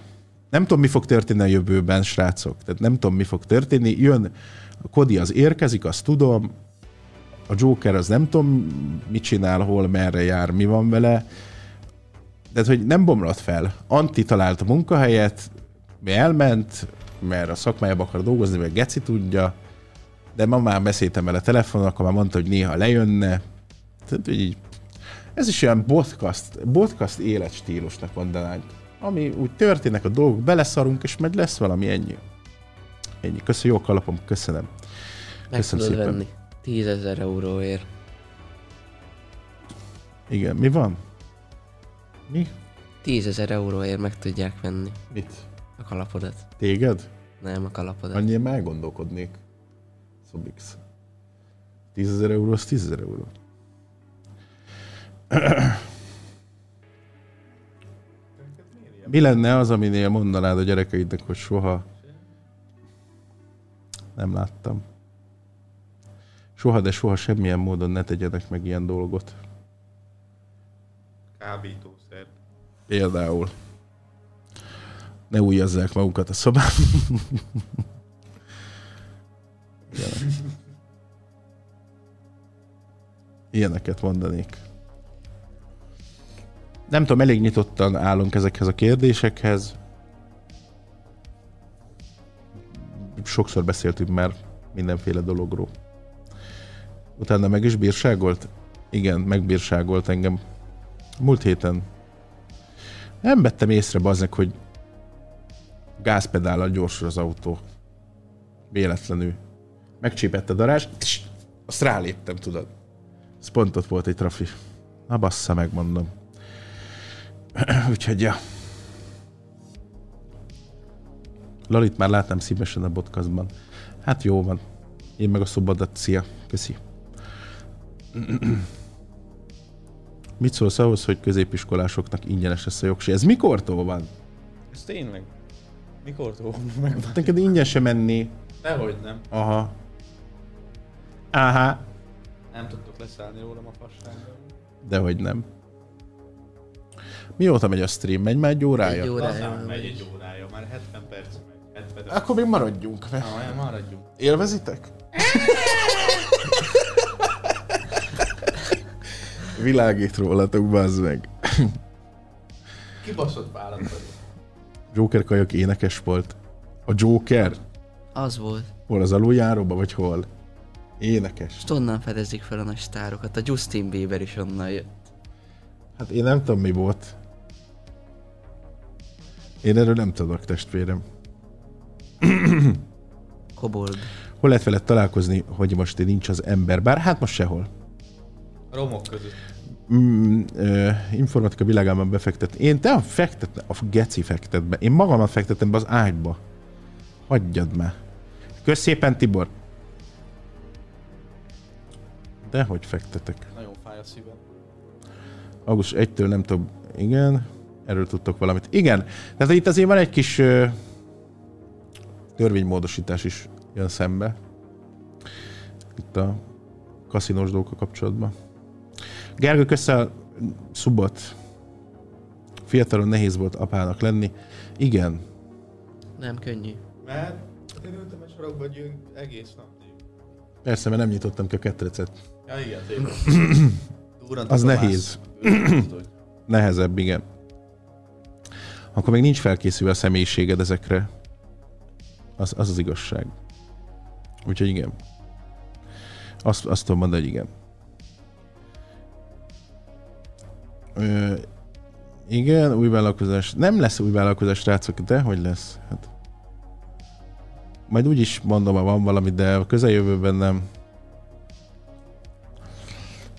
[SPEAKER 1] Nem tudom, mi fog történni a jövőben, srácok. Tehát nem tudom, mi fog történni. Jön, a Kodi az érkezik, azt tudom. A Joker az nem tudom, mit csinál, hol, merre jár, mi van vele. Tehát, hogy nem bomlott fel. Anti talált a munkahelyet, mi elment, mert a szakmájában akar dolgozni, meg Geci tudja, de ma már beszéltem vele telefonon, akkor már mondta, hogy néha lejönne. Tehát, hogy így, ez is olyan podcast, podcast életstílusnak mondanánk. Ami úgy történnek a dolgok, beleszarunk, és meg lesz valami ennyi. Ennyi. Köszönöm, jó kalapom, köszönöm.
[SPEAKER 3] Meg
[SPEAKER 1] Köszönöm
[SPEAKER 3] tudod
[SPEAKER 1] szépen.
[SPEAKER 3] venni. 10 ezer euróért.
[SPEAKER 1] Igen, mi van? Mi?
[SPEAKER 3] 10 ezer euróért meg tudják venni
[SPEAKER 1] Mit?
[SPEAKER 3] a kalapodat.
[SPEAKER 1] Téged?
[SPEAKER 3] Nem a kalapodat.
[SPEAKER 1] Annyira már gondolkodnék. Szobix. 10 ezer euró, az 10 ezer euró. Mi lenne az, aminél mondanád a gyerekeidnek, hogy soha nem láttam? Soha, de soha semmilyen módon ne tegyenek meg ilyen dolgot.
[SPEAKER 2] Kábítószer.
[SPEAKER 1] Például. Ne újazzák magukat a szobában. Ilyenek. Ilyeneket mondanék. Nem tudom, elég nyitottan állunk ezekhez a kérdésekhez. Sokszor beszéltünk már mindenféle dologról. Utána meg is bírságolt? Igen, megbírságolt engem. Múlt héten. Nem vettem észre bazdnek, hogy gázpedállal gyorsul az autó. Véletlenül. Megcsípett a darás, tss, azt ráléptem, tudod. Ez pont ott volt egy trafi. Na bassza, megmondom. Úgyhogy, ja. Lalit már látnám szívesen a podcastban. Hát jó van. Én meg a szobadat. Szia. Köszi. Mit szólsz ahhoz, hogy középiskolásoknak ingyenes lesz a jogsi? Ez mikortól van?
[SPEAKER 2] Ez tényleg? Mikor tudom meg?
[SPEAKER 1] Neked ingyen sem menni.
[SPEAKER 2] Dehogy nem.
[SPEAKER 1] Aha. Aha.
[SPEAKER 2] Nem tudtok leszállni rólam a fasságról.
[SPEAKER 1] Dehogy nem. Mióta megy a stream? Megy már egy órája?
[SPEAKER 3] Egy órája.
[SPEAKER 2] Lazán megy egy órája, már 70 perc megy. 70
[SPEAKER 1] Akkor még maradjunk.
[SPEAKER 2] Na, olyan maradjunk.
[SPEAKER 1] Élvezitek? Világít rólatok, bazd meg.
[SPEAKER 2] Kibaszott vállat.
[SPEAKER 1] Joker kajak énekes volt. A Joker?
[SPEAKER 3] Az volt.
[SPEAKER 1] Hol az aluljáróba, vagy hol? Énekes.
[SPEAKER 3] Most onnan fedezik fel a nagy sztárokat. A Justin Bieber is onnan jött.
[SPEAKER 1] Hát én nem tudom, mi volt. Én erről nem tudok, testvérem.
[SPEAKER 3] Kobold.
[SPEAKER 1] Hol lehet veled találkozni, hogy most nincs az ember? Bár hát most sehol.
[SPEAKER 2] A romok között.
[SPEAKER 1] Mm, ö, informatika világában befektet. Én te fektet, a geci fektet be. Én magamat fektetem be az ágyba. Hagyjad már. Kösz szépen, Tibor. De hogy fektetek?
[SPEAKER 2] Nagyon fáj a szívem.
[SPEAKER 1] Augusztus 1-től nem tudom. Igen. Erről tudtok valamit. Igen. Tehát itt azért van egy kis ö, törvénymódosítás is jön szembe. Itt a kaszinós dolgokkal kapcsolatban. Gergő, köszön szubot. Fiatalon nehéz volt apának lenni. Igen.
[SPEAKER 3] Nem könnyű.
[SPEAKER 2] Mert én ültem egy sarokba gyünk egész nap.
[SPEAKER 1] Persze, mert nem nyitottam ki a ketrecet.
[SPEAKER 2] Ja igen, a
[SPEAKER 1] Az nehéz. Nehezebb, igen. Akkor még nincs felkészülve a személyiséged ezekre. Az az, az igazság. Úgyhogy igen. Azt, azt tudom mondani, hogy igen. Ö, igen, új vállalkozás. Nem lesz új vállalkozás, srácok, de hogy lesz? Hát. Majd úgy is mondom, ha van valami, de a közeljövőben nem.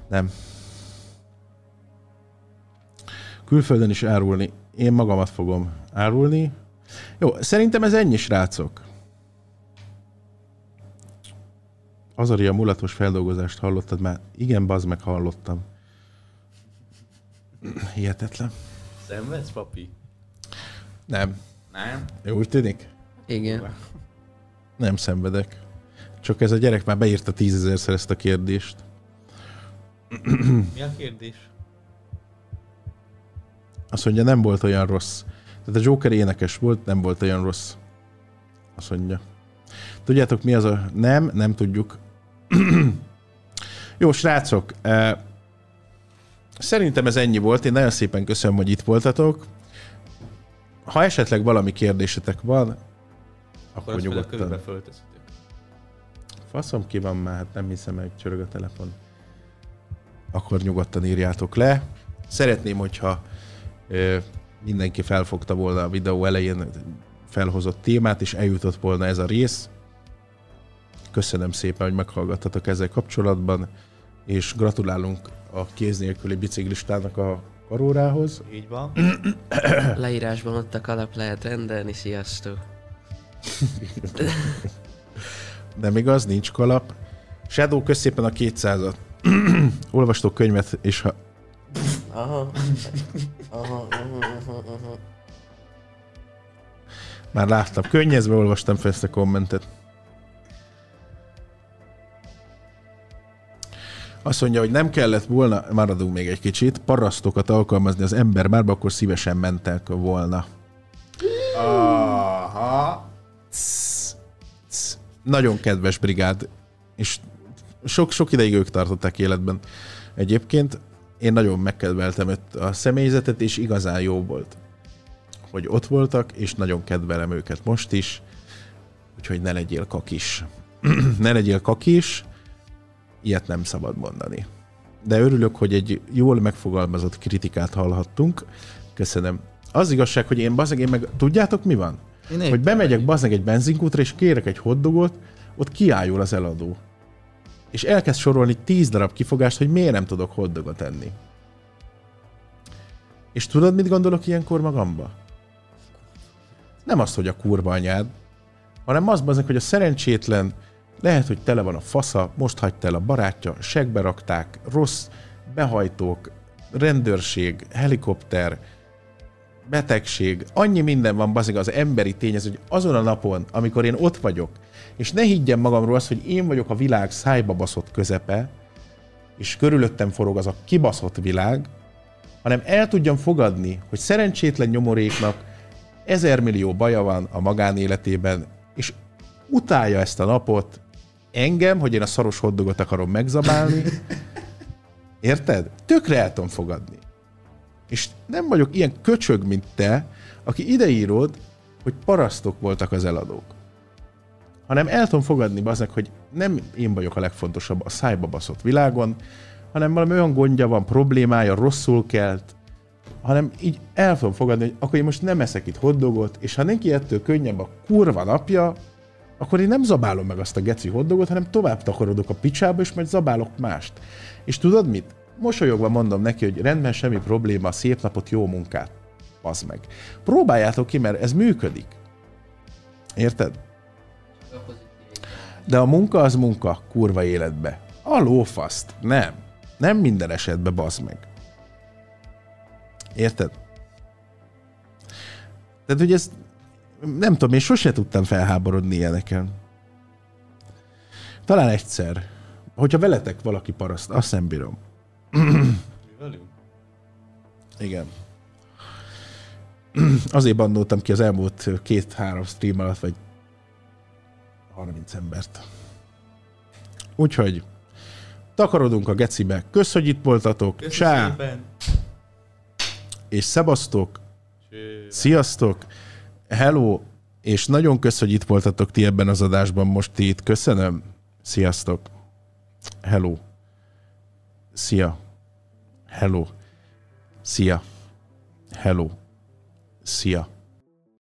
[SPEAKER 1] Nem. Külföldön is árulni. Én magamat fogom árulni. Jó, szerintem ez ennyi, srácok. Azari a mulatos feldolgozást hallottad már? Igen, bazd meg hallottam. Hihetetlen.
[SPEAKER 2] Szenvedsz, papi?
[SPEAKER 1] Nem.
[SPEAKER 2] Nem?
[SPEAKER 1] Jó, úgy tűnik?
[SPEAKER 3] Igen.
[SPEAKER 1] Nem szenvedek. Csak ez a gyerek már beírta tízezerszer ezt a kérdést.
[SPEAKER 2] Mi a kérdés?
[SPEAKER 1] Azt mondja, nem volt olyan rossz. Tehát a Joker énekes volt, nem volt olyan rossz. Azt mondja. Tudjátok mi az a... Nem, nem tudjuk. Jó, srácok. eh, Szerintem ez ennyi volt. Én nagyon szépen köszönöm, hogy itt voltatok. Ha esetleg valami kérdésetek van,
[SPEAKER 2] Akkor
[SPEAKER 1] akkor nyugodtan. Faszom ki van már, hát nem hiszem, hogy csörög a telefon. Akkor nyugodtan írjátok le. Szeretném, hogyha mindenki felfogta volna a videó elején felhozott témát, és eljutott volna ez a rész. Köszönöm szépen, hogy meghallgattatok ezzel kapcsolatban, és gratulálunk a kéz nélküli biciklistának a karórához.
[SPEAKER 2] Így van.
[SPEAKER 3] Leírásban ott a kalap lehet rendelni, sziasztok.
[SPEAKER 1] Nem igaz, nincs kalap. Shadow, kösz szépen a 200-at. Olvastok könyvet, és ha
[SPEAKER 3] Aha. Aha, aha, aha.
[SPEAKER 1] Már láttam. Könnyezve olvastam fel ezt a kommentet. Azt mondja, hogy nem kellett volna, maradunk még egy kicsit, parasztokat alkalmazni az ember bárba, akkor szívesen mentek volna. Aha. Nagyon kedves brigád, és sok, sok ideig ők tartották életben. Egyébként én nagyon megkedveltem őt a személyzetet, és igazán jó volt hogy ott voltak, és nagyon kedvelem őket most is, úgyhogy ne legyél kakis. ne legyél kakis, ilyet nem szabad mondani. De örülök, hogy egy jól megfogalmazott kritikát hallhattunk. Köszönöm. Az igazság, hogy én bazeg, én meg tudjátok mi van?
[SPEAKER 2] Én
[SPEAKER 1] Hogy bemegyek bazeg egy benzinkútra, és kérek egy hoddogot, ott kiállul az eladó. És elkezd sorolni tíz darab kifogást, hogy miért nem tudok hoddogot enni. És tudod, mit gondolok ilyenkor magamba? Nem azt, hogy a kurva anyád, hanem az bazeg, hogy a szerencsétlen lehet, hogy tele van a fasza, most hagyta el a barátja, segbe rakták, rossz behajtók, rendőrség, helikopter, betegség, annyi minden van bazeg az emberi tényező, hogy azon a napon, amikor én ott vagyok, és ne higgyem magamról azt, hogy én vagyok a világ szájba baszott közepe, és körülöttem forog az a kibaszott világ, hanem el tudjam fogadni, hogy szerencsétlen nyomoréknak ezer millió baja van a magánéletében, és utálja ezt a napot, engem, hogy én a szaros hoddogot akarom megzabálni. Érted? Tökre el tudom fogadni. És nem vagyok ilyen köcsög, mint te, aki ideírod, hogy parasztok voltak az eladók. Hanem el tudom fogadni, baznak, hogy nem én vagyok a legfontosabb a szájba baszott világon, hanem valami olyan gondja van, problémája, rosszul kelt, hanem így el tudom fogadni, hogy akkor én most nem eszek itt hoddogot, és ha neki ettől könnyebb a kurva napja, akkor én nem zabálom meg azt a geci hoddogot, hanem tovább takarodok a picsába, és majd zabálok mást. És tudod mit? Mosolyogva mondom neki, hogy rendben, semmi probléma, szép napot, jó munkát. Pazd meg. Próbáljátok ki, mert ez működik. Érted? De a munka az munka, kurva életbe. A lófaszt. Nem. Nem minden esetben bazd meg. Érted? Tehát, hogy ez nem tudom, én sose tudtam felháborodni ilyeneken. Talán egyszer. Hogyha veletek valaki paraszt, azt nem bírom. Igen. Azért bannoltam ki az elmúlt két-három stream alatt, vagy 30 embert. Úgyhogy takarodunk a gecibe. Kösz, hogy itt voltatok. Csá!
[SPEAKER 2] szépen.
[SPEAKER 1] És szebasztok.
[SPEAKER 2] Cső.
[SPEAKER 1] Sziasztok! Hello! És nagyon kösz, hogy itt voltatok ti ebben az adásban most ti itt. Köszönöm. Sziasztok! Hello. Szia. Hello. Szia. Hello. Szia.